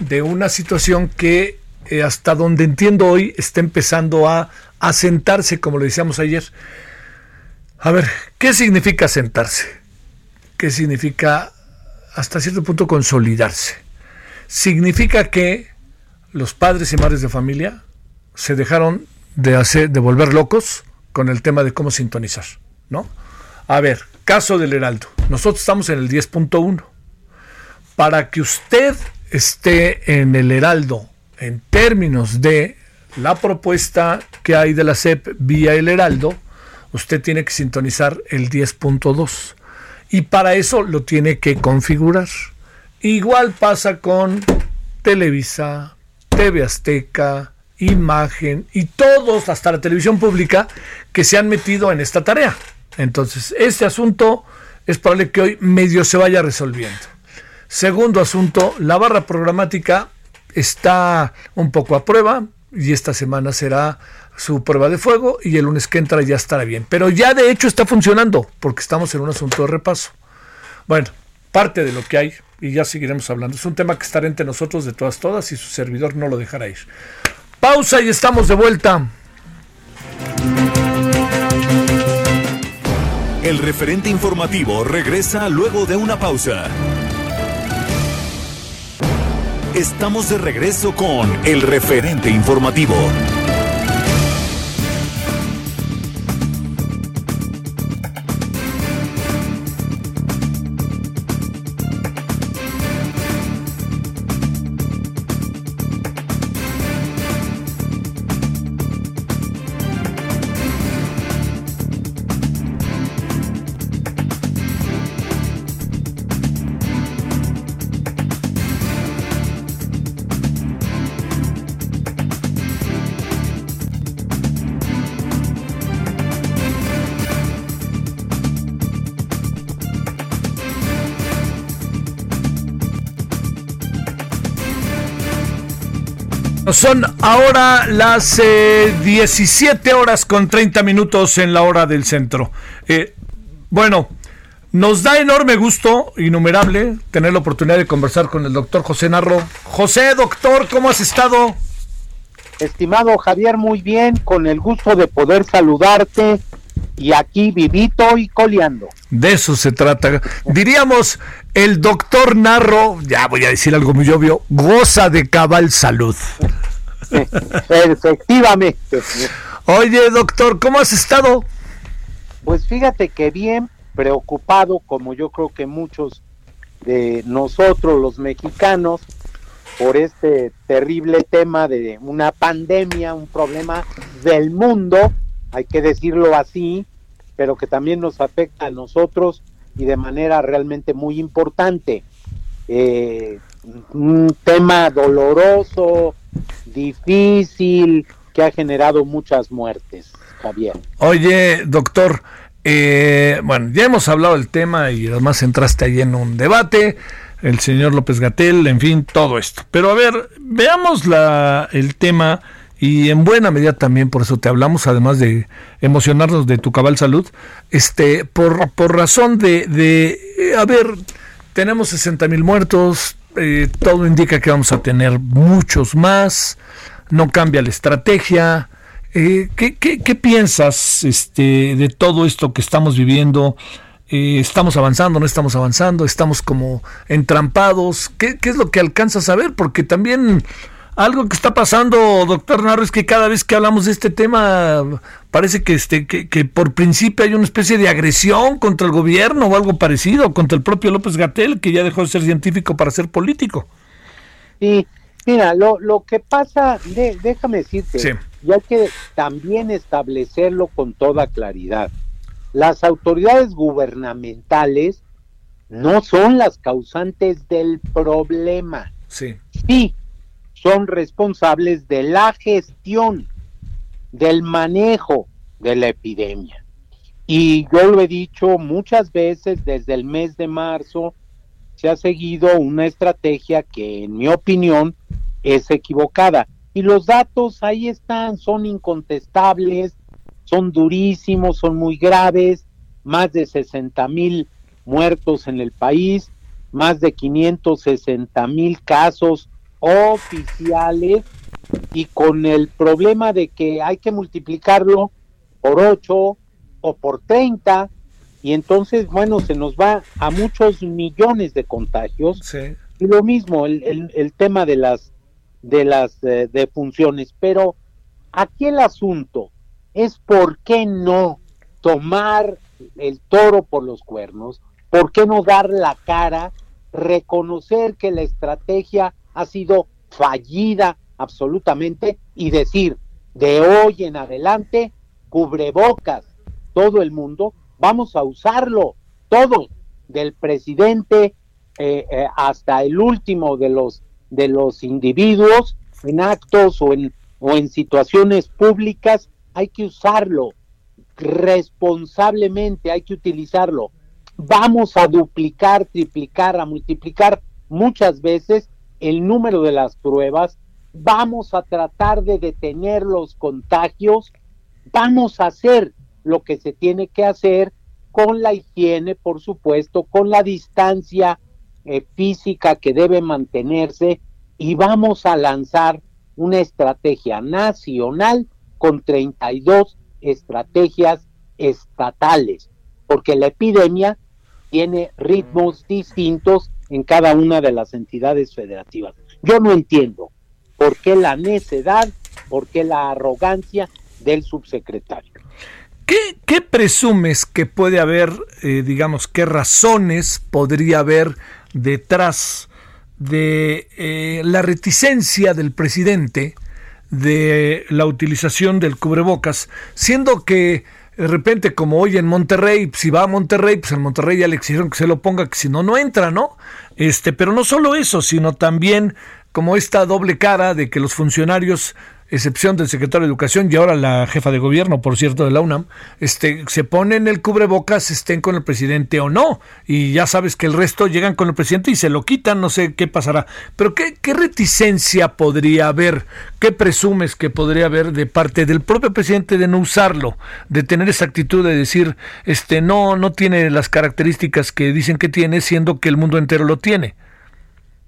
de una situación que eh, hasta donde entiendo hoy está empezando a asentarse, como lo decíamos ayer. A ver, ¿qué significa sentarse? ¿Qué significa hasta cierto punto consolidarse? Significa que los padres y madres de familia se dejaron de hacer, de volver locos con el tema de cómo sintonizar, ¿no? A ver, caso del Heraldo. Nosotros estamos en el 10.1. Para que usted esté en el Heraldo en términos de la propuesta que hay de la CEP vía el Heraldo, usted tiene que sintonizar el 10.2 y para eso lo tiene que configurar. Igual pasa con Televisa, TV Azteca, Imagen y todos, hasta la televisión pública, que se han metido en esta tarea. Entonces, este asunto es probable que hoy medio se vaya resolviendo. Segundo asunto, la barra programática está un poco a prueba y esta semana será su prueba de fuego y el lunes que entra ya estará bien. Pero ya de hecho está funcionando porque estamos en un asunto de repaso. Bueno, parte de lo que hay y ya seguiremos hablando. Es un tema que estará entre nosotros de todas, todas y su servidor no lo dejará ir. Pausa y estamos de vuelta. El referente informativo regresa luego de una pausa. Estamos de regreso con el referente informativo. Son ahora las 17 eh, horas con 30 minutos en la hora del centro. Eh, bueno, nos da enorme gusto, innumerable, tener la oportunidad de conversar con el doctor José Narro. José, doctor, ¿cómo has estado? Estimado Javier, muy bien, con el gusto de poder saludarte y aquí vivito y coleando. De eso se trata. Diríamos, el doctor Narro, ya voy a decir algo muy obvio, goza de cabal salud. Efectivamente. Oye, doctor, ¿cómo has estado? Pues fíjate que bien preocupado, como yo creo que muchos de nosotros los mexicanos, por este terrible tema de una pandemia, un problema del mundo, hay que decirlo así, pero que también nos afecta a nosotros y de manera realmente muy importante. Eh, un tema doloroso, difícil, que ha generado muchas muertes, Javier. Oye, doctor, eh, bueno, ya hemos hablado del tema y además entraste ahí en un debate, el señor López Gatel, en fin, todo esto. Pero a ver, veamos la, el tema y en buena medida también por eso te hablamos, además de emocionarnos de tu cabal salud, este, por, por razón de, de, eh, a ver, tenemos 60 mil muertos, eh, todo indica que vamos a tener muchos más, no cambia la estrategia. Eh, ¿qué, qué, piensas este, de todo esto que estamos viviendo? ¿Estamos avanzando, no estamos avanzando? ¿Estamos como entrampados? ¿Qué, ¿Qué es lo que alcanzas a ver? Porque también algo que está pasando, doctor Narro, es que cada vez que hablamos de este tema parece que, este, que, que por principio hay una especie de agresión contra el gobierno o algo parecido, contra el propio López Gatel, que ya dejó de ser científico para ser político. Sí, Mira, lo, lo que pasa, déjame decirte, y hay que también establecerlo con toda claridad. Las autoridades gubernamentales no son las causantes del problema. Sí. Sí, son responsables de la gestión, del manejo de la epidemia. Y yo lo he dicho muchas veces desde el mes de marzo, se ha seguido una estrategia que en mi opinión es equivocada. Y los datos ahí están, son incontestables, son durísimos, son muy graves, más de 60 mil muertos en el país, más de 560 mil casos oficiales y con el problema de que hay que multiplicarlo por 8 o por 30 y entonces, bueno, se nos va a muchos millones de contagios. Y lo mismo, el, el, tema de las de las eh, defunciones. Pero aquí el asunto es por qué no tomar el toro por los cuernos, por qué no dar la cara, reconocer que la estrategia ha sido fallida absolutamente y decir, de hoy en adelante, cubrebocas, todo el mundo, vamos a usarlo, todos, del presidente eh, eh, hasta el último de los de los individuos en actos o en, o en situaciones públicas, hay que usarlo responsablemente, hay que utilizarlo. Vamos a duplicar, triplicar, a multiplicar muchas veces el número de las pruebas, vamos a tratar de detener los contagios, vamos a hacer lo que se tiene que hacer con la higiene, por supuesto, con la distancia eh, física que debe mantenerse y vamos a lanzar una estrategia nacional con 32 estrategias estatales, porque la epidemia tiene ritmos distintos en cada una de las entidades federativas. Yo no entiendo por qué la necedad, por qué la arrogancia del subsecretario. ¿Qué, presumes que puede haber, eh, digamos, qué razones podría haber detrás de eh, la reticencia del presidente de la utilización del cubrebocas, siendo que de repente, como hoy en Monterrey, si va a Monterrey, pues en Monterrey ya le exigieron que se lo ponga, que si no, no entra, ¿no? Este, pero no solo eso, sino también como esta doble cara de que los funcionarios excepción del secretario de Educación y ahora la jefa de gobierno, por cierto, de la UNAM, este, se ponen el cubrebocas, estén con el presidente o no. Y ya sabes que el resto llegan con el presidente y se lo quitan, no sé qué pasará. Pero ¿qué, qué reticencia podría haber? ¿Qué presumes que podría haber de parte del propio presidente de no usarlo? De tener esa actitud de decir, este, no, no tiene las características que dicen que tiene, siendo que el mundo entero lo tiene.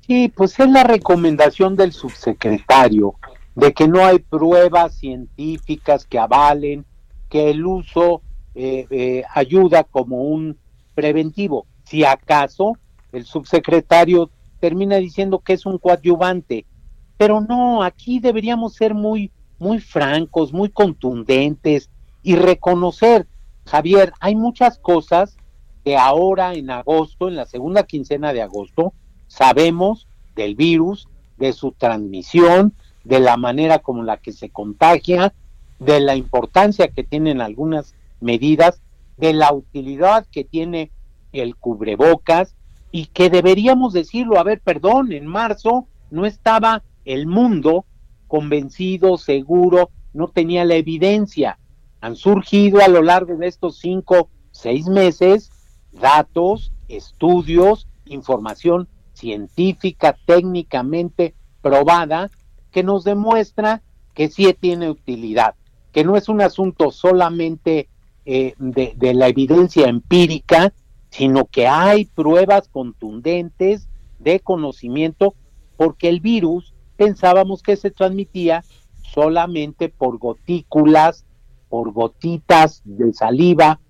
Sí, pues es la recomendación del subsecretario de que no hay pruebas científicas que avalen que el uso eh, eh, ayuda como un preventivo. Si acaso el subsecretario termina diciendo que es un coadyuvante, pero no, aquí deberíamos ser muy, muy francos, muy contundentes y reconocer, Javier, hay muchas cosas que ahora en agosto, en la segunda quincena de agosto, sabemos del virus, de su transmisión, de la manera como la que se contagia, de la importancia que tienen algunas medidas, de la utilidad que tiene el cubrebocas y que deberíamos decirlo, a ver, perdón, en marzo no estaba el mundo convencido, seguro, no tenía la evidencia. Han surgido a lo largo de estos cinco, seis meses datos, estudios, información científica, técnicamente probada, que nos demuestra que sí tiene utilidad, que no es un asunto solamente eh, de, de la evidencia empírica, sino que hay pruebas contundentes de conocimiento, porque el virus pensábamos que se transmitía solamente por gotículas, por gotitas de saliva,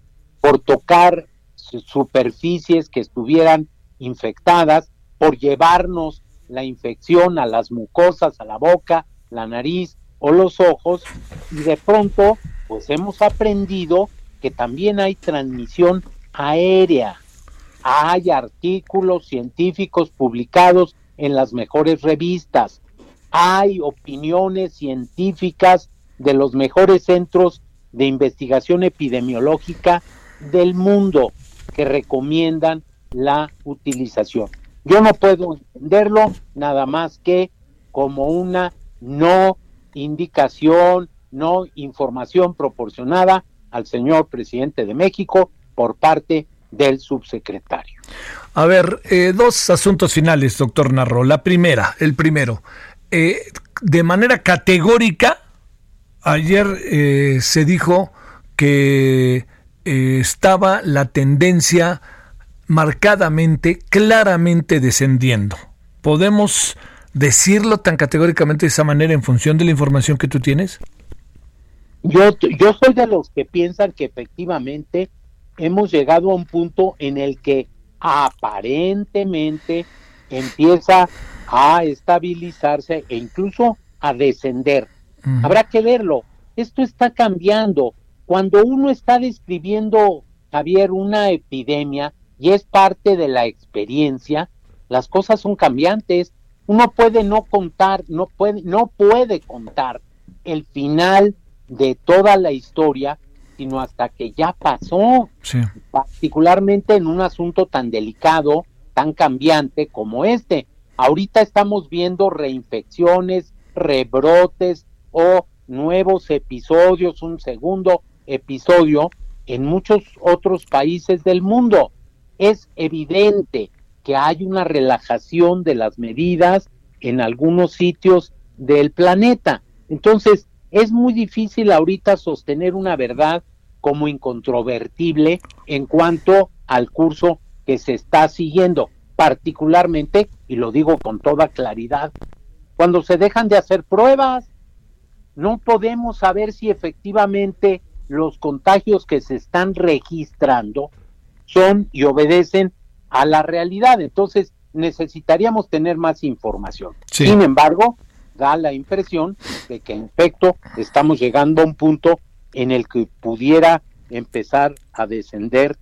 por tocar superficies que estuvieran infectadas, por llevarnos la infección a las mucosas, a la boca, la nariz o los ojos y de pronto pues hemos aprendido que también hay transmisión aérea. Hay artículos científicos publicados en las mejores revistas hay opiniones científicas de los mejores centros de investigación epidemiológica del mundo que recomiendan la utilización. Yo no puedo entenderlo nada más que como una no indicación, no información proporcionada al señor presidente de México por parte del subsecretario. A ver, eh, dos asuntos finales, doctor Narro. La primera, el primero, eh, de manera categórica, ayer eh, se dijo que estaba la tendencia marcadamente, claramente descendiendo. ¿Podemos decirlo tan categóricamente de esa manera en función de la información que tú tienes? Yo, yo soy de los que piensan que efectivamente hemos llegado a un punto en el que aparentemente empieza a estabilizarse e incluso a descender. Habrá que verlo. Esto está cambiando. Cuando uno está describiendo, Javier, una epidemia y es parte de la experiencia, las cosas son cambiantes. Uno puede no contar, no puede, no puede contar el final de toda la historia, sino hasta que ya pasó, particularmente en un asunto tan delicado, tan cambiante como este. Ahorita estamos viendo reinfecciones, rebrotes o nuevos episodios, un segundo episodio en muchos otros países del mundo. Es evidente que hay una relajación de las medidas en algunos sitios del planeta. Entonces, es muy difícil ahorita sostener una verdad como incontrovertible en cuanto al curso que se está siguiendo, particularmente, y lo digo con toda claridad, cuando se dejan de hacer pruebas, no podemos saber si efectivamente los contagios que se están registrando son y obedecen a la realidad. Entonces, necesitaríamos tener más información. Sin embargo, da la impresión de que en efecto estamos llegando a un punto en el que pudiera empezar a descender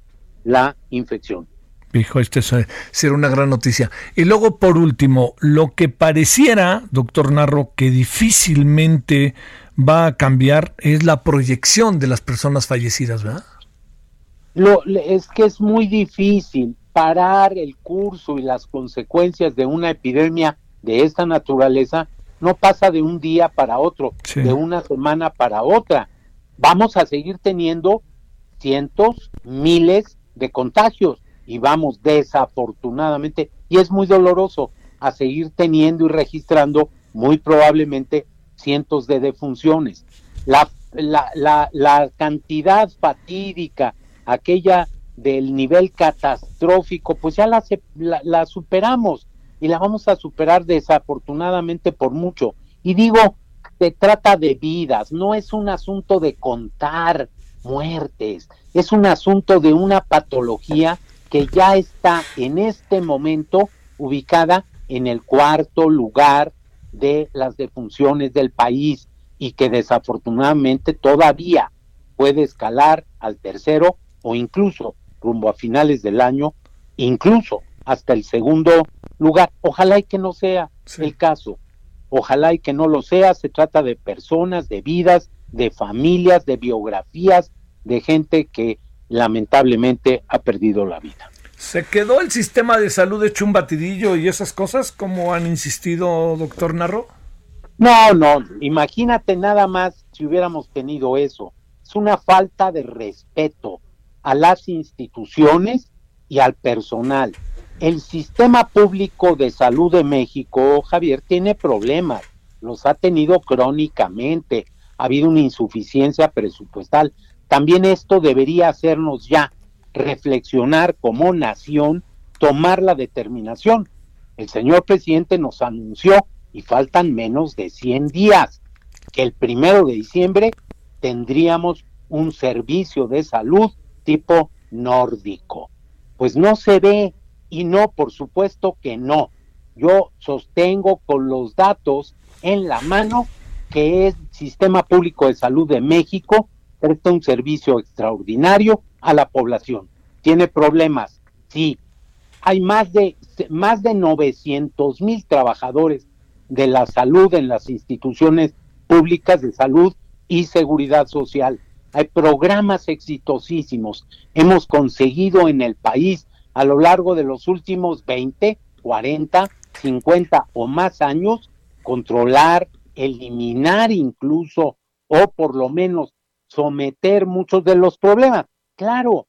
la infección. Hijo, este será una gran noticia. Y luego, por último, lo que pareciera, doctor Narro, que difícilmente va a cambiar es la proyección de las personas fallecidas, ¿verdad? Lo, es que es muy difícil parar el curso y las consecuencias de una epidemia de esta naturaleza no pasa de un día para otro, de una semana para otra. Vamos a seguir teniendo cientos, miles de contagios y vamos desafortunadamente, y es muy doloroso, a seguir teniendo y registrando muy probablemente cientos de defunciones. La, la, la, cantidad fatídica, aquella del nivel catastrófico, pues ya la, la superamos y la vamos a superar desafortunadamente por mucho. Y digo, se trata de vidas, no es un asunto de contar muertes, es un asunto de una patología que ya está en este momento ubicada en el cuarto lugar de las defunciones del país y que desafortunadamente todavía puede escalar al tercero o incluso rumbo a finales del año, incluso hasta el segundo lugar. Ojalá y que no sea el caso. Ojalá y que no lo sea. Se trata de personas, de vidas, de familias, de biografías, de gente que lamentablemente ha perdido la vida. ¿Se quedó el sistema de salud hecho un batidillo y esas cosas como han insistido, doctor Narro? No, no, imagínate nada más si hubiéramos tenido eso. Es una falta de respeto a las instituciones y al personal. El sistema público de salud de México, Javier, tiene problemas, los ha tenido crónicamente, ha habido una insuficiencia presupuestal. También esto debería hacernos ya reflexionar como nación, tomar la determinación. El señor presidente nos anunció, y faltan menos de 100 días, que el primero de diciembre tendríamos un servicio de salud tipo nórdico. Pues no se ve y no, por supuesto que no. Yo sostengo con los datos en la mano que el Sistema Público de Salud de México presta un servicio extraordinario a la población. Tiene problemas, sí. Hay más de, más de 900 mil trabajadores de la salud en las instituciones públicas de salud y seguridad social. Hay programas exitosísimos. Hemos conseguido en el país a lo largo de los últimos 20, 40, 50 o más años controlar, eliminar incluso o por lo menos someter muchos de los problemas. Claro,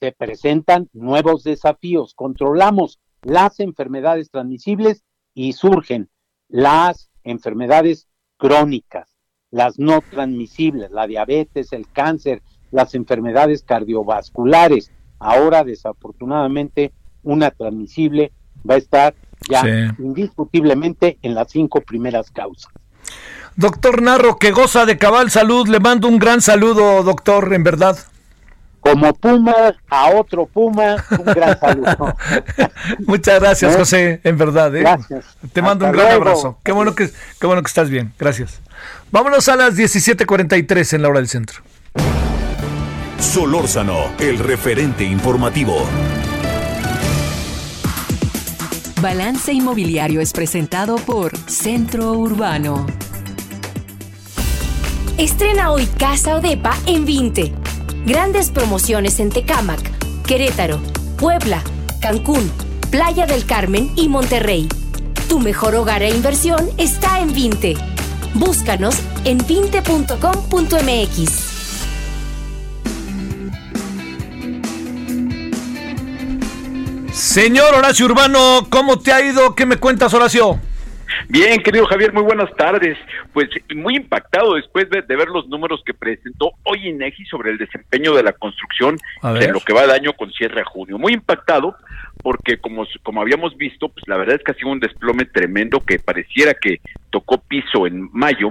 se presentan nuevos desafíos. Controlamos las enfermedades transmisibles y surgen las enfermedades crónicas, las no transmisibles, la diabetes, el cáncer, las enfermedades cardiovasculares. Ahora, desafortunadamente, una transmisible va a estar ya indiscutiblemente en las cinco primeras causas. Doctor Narro, que goza de cabal salud, le mando un gran saludo, doctor, en verdad. Como Puma a otro Puma, un gran saludo. Muchas gracias, ¿Eh? José, en verdad. ¿eh? Gracias. Te mando un gran abrazo. Qué bueno, que, qué bueno que estás bien. Gracias. Vámonos a las 17:43 en la hora del centro. Solórzano, el referente informativo. Balance Inmobiliario es presentado por Centro Urbano. Estrena hoy Casa Odepa en 20. Grandes promociones en Tecámac, Querétaro, Puebla, Cancún, Playa del Carmen y Monterrey. Tu mejor hogar e inversión está en 20. Búscanos en 20.com.mx. Señor Horacio Urbano, ¿cómo te ha ido? ¿Qué me cuentas, Horacio? Bien, querido Javier, muy buenas tardes. Pues muy impactado después de, ver los números que presentó hoy INEGI sobre el desempeño de la construcción en lo que va de año con cierre a junio. Muy impactado porque como, como habíamos visto, pues la verdad es que ha sido un desplome tremendo que pareciera que tocó piso en mayo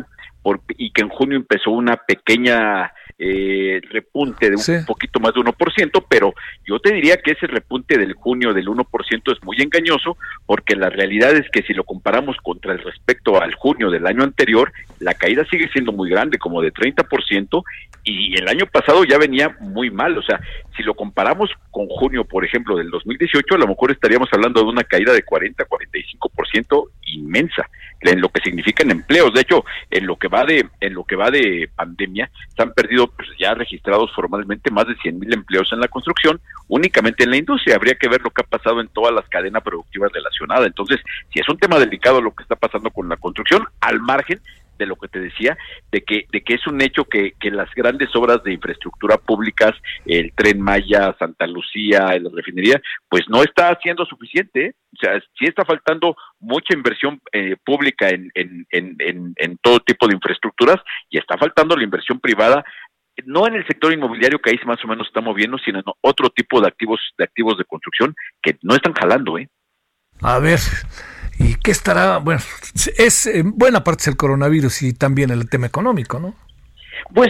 y que en junio empezó una pequeña eh, repunte de un poquito más de 1%, pero yo te diría que ese repunte del junio del 1% es muy engañoso porque la realidad es que si lo comparamos contra el respecto al junio del año anterior, la caída sigue siendo muy grande, como de 30%, y el año pasado ya venía muy mal, o sea, si lo comparamos con junio, por ejemplo, del 2018, a lo mejor estaríamos hablando de una caída de 40, 45% inmensa en lo que significa en empleos. De hecho, en lo que va de en lo que va de pandemia se han perdido pues, ya registrados formalmente más de 100 mil empleos en la construcción, únicamente en la industria. Habría que ver lo que ha pasado en todas las cadenas productivas relacionadas. Entonces, si es un tema delicado lo que está pasando con la construcción, al margen de lo que te decía, de que, de que es un hecho que, que las grandes obras de infraestructura públicas, el tren Maya, Santa Lucía, la refinería, pues no está siendo suficiente. ¿eh? O sea, sí está faltando mucha inversión eh, pública en, en, en, en, todo tipo de infraestructuras y está faltando la inversión privada no en el sector inmobiliario que ahí más o menos está moviendo, sino en otro tipo de activos de activos de construcción que no están jalando, ¿eh? A ver, ¿Y qué estará? Bueno, es buena parte es el coronavirus y también el tema económico, ¿no? Pues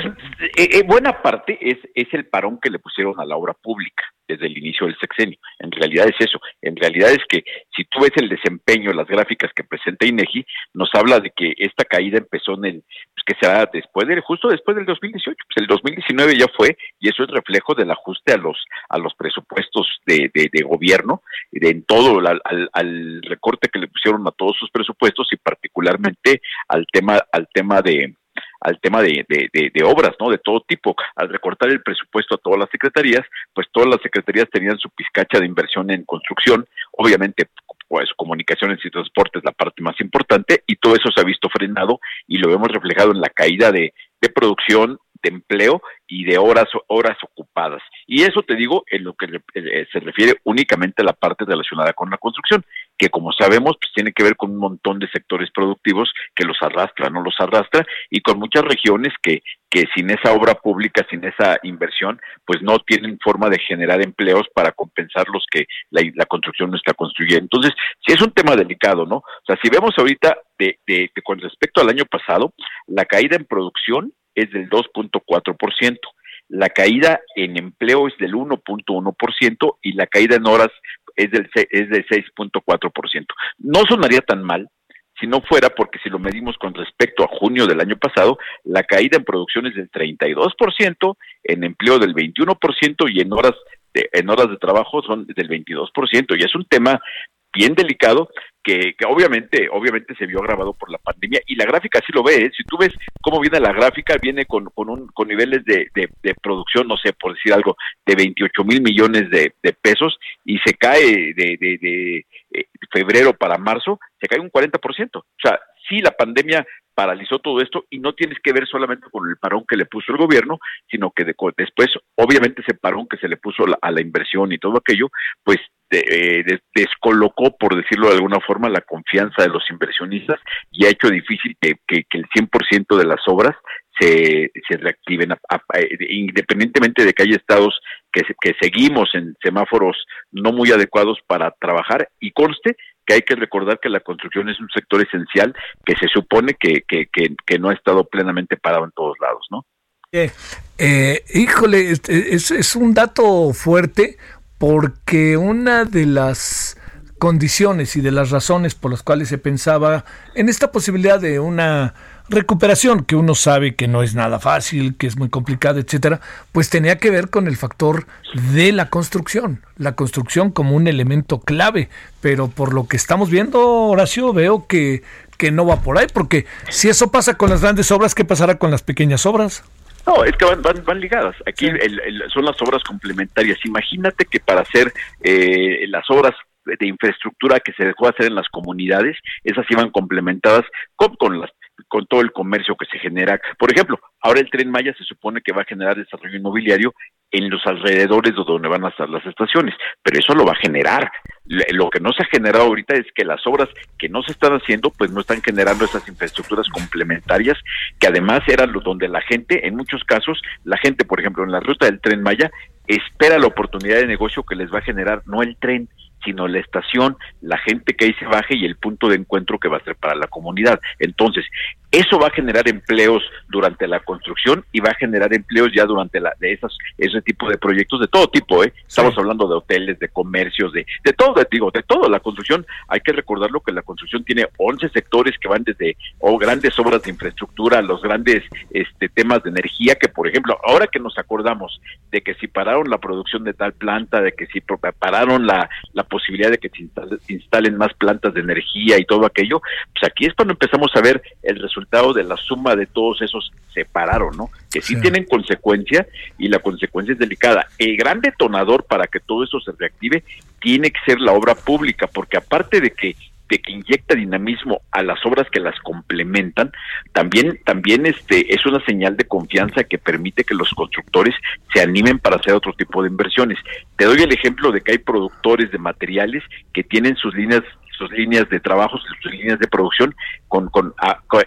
eh, eh, buena parte es, es el parón que le pusieron a la obra pública desde el inicio del sexenio. En realidad es eso. En realidad es que si tú ves el desempeño, las gráficas que presenta INEGI, nos habla de que esta caída empezó en el, pues que será después del, justo después del 2018. Pues el 2019 ya fue y eso es reflejo del ajuste a los, a los presupuestos de, de, de gobierno, de, en todo, al, al, al recorte que le pusieron a todos sus presupuestos y particularmente al tema, al tema de, al tema de, de, obras, ¿no? De todo tipo. Al recortar el presupuesto a todas las secretarías, pues todas las secretarías tenían su pizcacha de inversión en construcción, obviamente pues comunicaciones y transportes la parte más importante y todo eso se ha visto frenado y lo vemos reflejado en la caída de, de producción, de empleo y de horas horas ocupadas. Y eso te digo en lo que eh, se refiere únicamente a la parte relacionada con la construcción, que como sabemos pues tiene que ver con un montón de sectores productivos que los arrastra, no los arrastra y con muchas regiones que que sin esa obra pública, sin esa inversión, pues no tienen forma de generar empleos para compensar los que la, construcción no está construyendo. Entonces, sí es un tema delicado, ¿no? O sea, si vemos ahorita de, de con respecto al año pasado, la caída en producción es del 2.4%. La caída en empleo es del 1.1% y la caída en horas es del, es del 6.4%. No sonaría tan mal si no fuera porque si lo medimos con respecto a junio del año pasado, la caída en producción es del 32%, en empleo del 21% y en horas de, en horas de trabajo son del 22%. Y es un tema bien delicado que, obviamente, obviamente se vio agravado por la pandemia y la gráfica sí lo ve. ¿eh? Si tú ves cómo viene la gráfica, viene con, con, un, con niveles de, de, producción, no sé, por decir algo, de 28 mil millones de, pesos y se cae de, de, eh, febrero para marzo, se cae un 40%. O sea, sí, la pandemia paralizó todo esto y no tienes que ver solamente con el parón que le puso el gobierno, sino que después, obviamente, ese parón que se le puso a la inversión y todo aquello, pues eh, descolocó, por decirlo de alguna forma, la confianza de los inversionistas y ha hecho difícil que, el 100% de las obras se, se reactiven, independientemente de que haya estados que, que seguimos en semáforos no muy adecuados para trabajar y conste que hay que recordar que la construcción es un sector esencial que se supone que, que, que, no ha estado plenamente parado en todos lados, ¿no? Eh, híjole, es, es un dato fuerte porque una de las condiciones y de las razones por las cuales se pensaba en esta posibilidad de una recuperación que uno sabe que no es nada fácil, que es muy complicada, etcétera, pues tenía que ver con el factor de la construcción, la construcción como un elemento clave, pero por lo que estamos viendo, Horacio, veo que que no va por ahí, porque si eso pasa con las grandes obras, ¿qué pasará con las pequeñas obras? No, es que van, van, ligadas. Aquí son las obras complementarias. Imagínate que para hacer eh, las obras de infraestructura que se dejó hacer en las comunidades, esas iban complementadas con, con las con todo el comercio que se genera. Por ejemplo, ahora el tren Maya se supone que va a generar desarrollo inmobiliario en los alrededores de donde van a estar las estaciones, pero eso lo va a generar. Lo que no se ha generado ahorita es que las obras que no se están haciendo, pues no están generando esas infraestructuras complementarias, que además eran donde la gente, en muchos casos, la gente, por ejemplo, en la ruta del tren Maya, espera la oportunidad de negocio que les va a generar, no el tren, sino la estación, la gente que ahí se baje y el punto de encuentro que va a ser para la comunidad. Entonces, eso va a generar empleos durante la construcción y va a generar empleos ya durante la de esas ese tipo de proyectos de todo tipo, ¿eh? Estamos hablando de hoteles, de comercios, de de todo, digo, de todo la construcción. Hay que recordarlo que la construcción tiene 11 sectores que van desde o grandes obras de infraestructura, los grandes este temas de energía que por ejemplo, ahora que nos acordamos de que si pararon la producción de tal planta, de que si pararon la, la posibilidad de que se instalen más plantas de energía y todo aquello, pues aquí es cuando empezamos a ver el resultado resultado de la suma de todos esos separaron, ¿no? Que sí, tienen consecuencia y la consecuencia es delicada. El gran detonador para que todo eso se reactive tiene que ser la obra pública, porque aparte de que de que inyecta dinamismo a las obras que las complementan, también, también este, es una señal de confianza que permite que los constructores se animen para hacer otro tipo de inversiones. Te doy el ejemplo de que hay productores de materiales que tienen sus líneas sus líneas de trabajo, sus líneas de producción, con, con,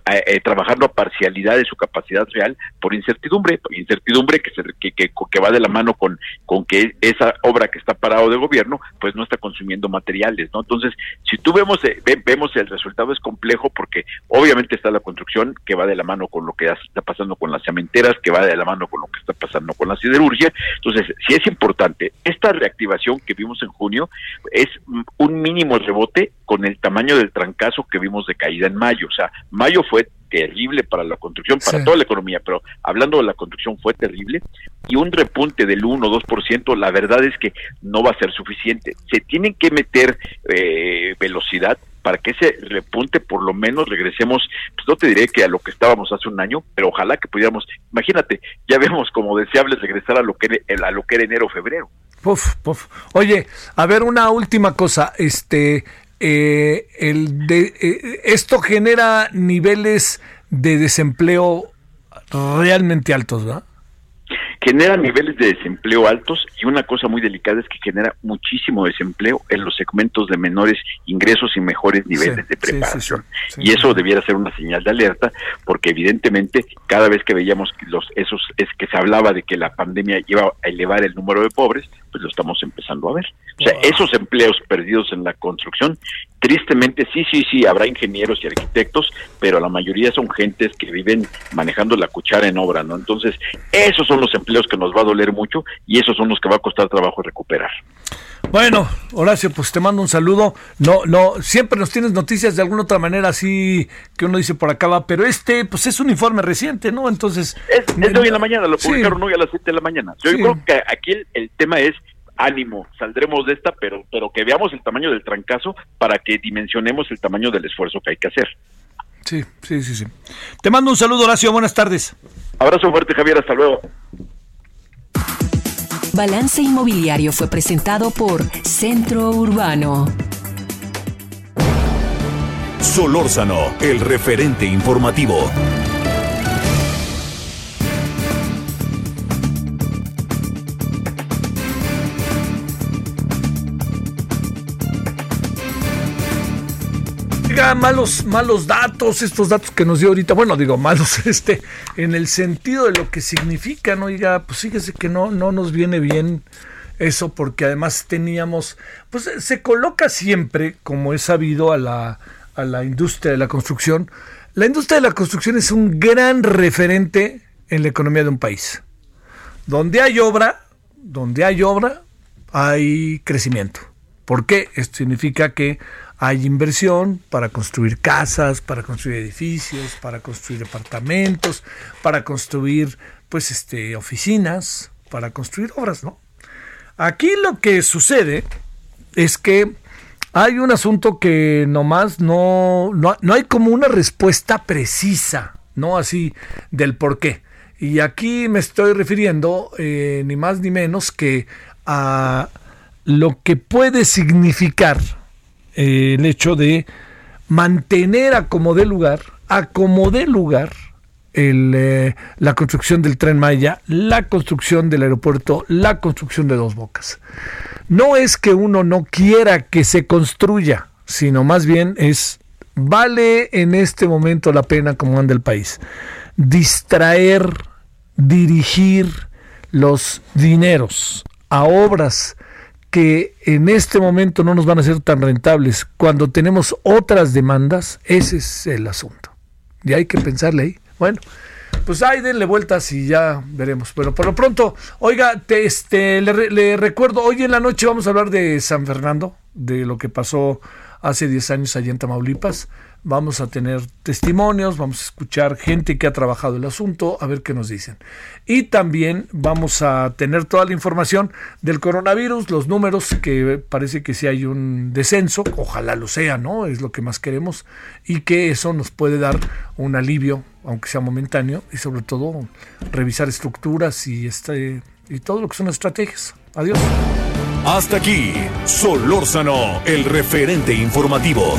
eh, trabajando a parcialidad de su capacidad real por incertidumbre, incertidumbre que, se, que, que, va de la mano con, con que esa obra que está parado de gobierno, pues no está consumiendo materiales, ¿no? Entonces, si tú vemos, eh, vemos el resultado es complejo porque obviamente está la construcción que va de la mano con lo que está pasando con las cementeras, que va de la mano con lo que está pasando con la siderurgia. Entonces, si es importante, esta reactivación que vimos en junio es un mínimo rebote con el tamaño del trancazo que vimos de caída en mayo. O sea, mayo fue terrible para la construcción, para toda la economía, pero hablando de la construcción fue terrible y un repunte del 1 o 2%, la verdad es que no va a ser suficiente. Se tienen que meter eh, velocidad para que ese repunte por lo menos regresemos, pues no te diré que a lo que estábamos hace un año, pero ojalá que pudiéramos, imagínate, ya vemos como deseable regresar a lo que a lo que era enero o febrero. Puf, puf. Oye, a ver una última cosa, este eh, el de, eh, esto genera niveles de desempleo realmente altos, ¿verdad? Genera niveles de desempleo altos y una cosa muy delicada es que genera muchísimo desempleo en los segmentos de menores ingresos y mejores niveles de preparación. y eso debiera ser una señal de alerta porque evidentemente cada vez que veíamos los esos es que se hablaba de que la pandemia iba a elevar el número de pobres, pues lo estamos empezando a ver. O sea, esos empleos perdidos en la construcción, tristemente sí, sí, sí, habrá ingenieros y arquitectos, pero la mayoría son gentes que viven manejando la cuchara en obra, ¿no? Entonces, esos son los empleos que nos va a doler mucho y esos son los que va a costar trabajo recuperar. Bueno, Horacio, pues te mando un saludo. No, no, siempre nos tienes noticias de alguna otra manera así que uno dice por acá va, pero este, pues es un informe reciente, ¿no? Entonces. Es, de hoy en la mañana, lo publicaron hoy a las 7 de la mañana. Yo creo que aquí el tema es ánimo, saldremos de esta, pero, pero que veamos el tamaño del trancazo para que dimensionemos el tamaño del esfuerzo que hay que hacer. Sí, sí, sí, sí. Te mando un saludo, Horacio. Buenas tardes. Abrazo fuerte, Javier. Hasta luego. Balance Inmobiliario fue presentado por Centro Urbano. Solórzano, el referente informativo. Malos, malos datos, estos datos que nos dio ahorita, bueno, digo malos, este, en el sentido de lo que significan, oiga, pues fíjese que no, no nos viene bien eso, porque además teníamos, pues se coloca siempre, como es sabido, a la, a la industria de la construcción. La industria de la construcción es un gran referente en la economía de un país. Donde hay obra, donde hay obra, hay crecimiento. ¿Por qué? Esto significa que hay inversión para construir casas, para construir edificios, para construir departamentos, para construir pues este oficinas, para construir obras, ¿no? Aquí lo que sucede es que hay un asunto que nomás no, no, no hay como una respuesta precisa, ¿no? Así del por qué. Y aquí me estoy refiriendo eh, ni más ni menos que a lo que puede significar eh, el hecho de mantener a como de lugar, a como de lugar, eh, la construcción del tren Maya, la construcción del aeropuerto, la construcción de dos bocas. No es que uno no quiera que se construya, sino más bien es, vale en este momento la pena como anda el país, distraer, dirigir los dineros a obras que en este momento no nos van a ser tan rentables cuando tenemos otras demandas, ese es el asunto. Y hay que pensarle ahí. Bueno, pues ahí denle vueltas y ya veremos. Pero por lo pronto, oiga, te, este, le, le, recuerdo, hoy en la noche vamos a hablar de San Fernando, de lo que pasó hace 10 años allá en Tamaulipas vamos a tener testimonios, vamos a escuchar gente que ha trabajado el asunto, a ver qué nos dicen. Y también vamos a tener toda la información del coronavirus, los números, que parece que sí hay un descenso, ojalá lo sea, ¿no? Es lo que más queremos, y que eso nos puede dar un alivio, aunque sea momentáneo, y sobre todo revisar estructuras y, este, y todo lo que son estrategias. Adiós. Hasta aquí, Solórzano, el referente informativo.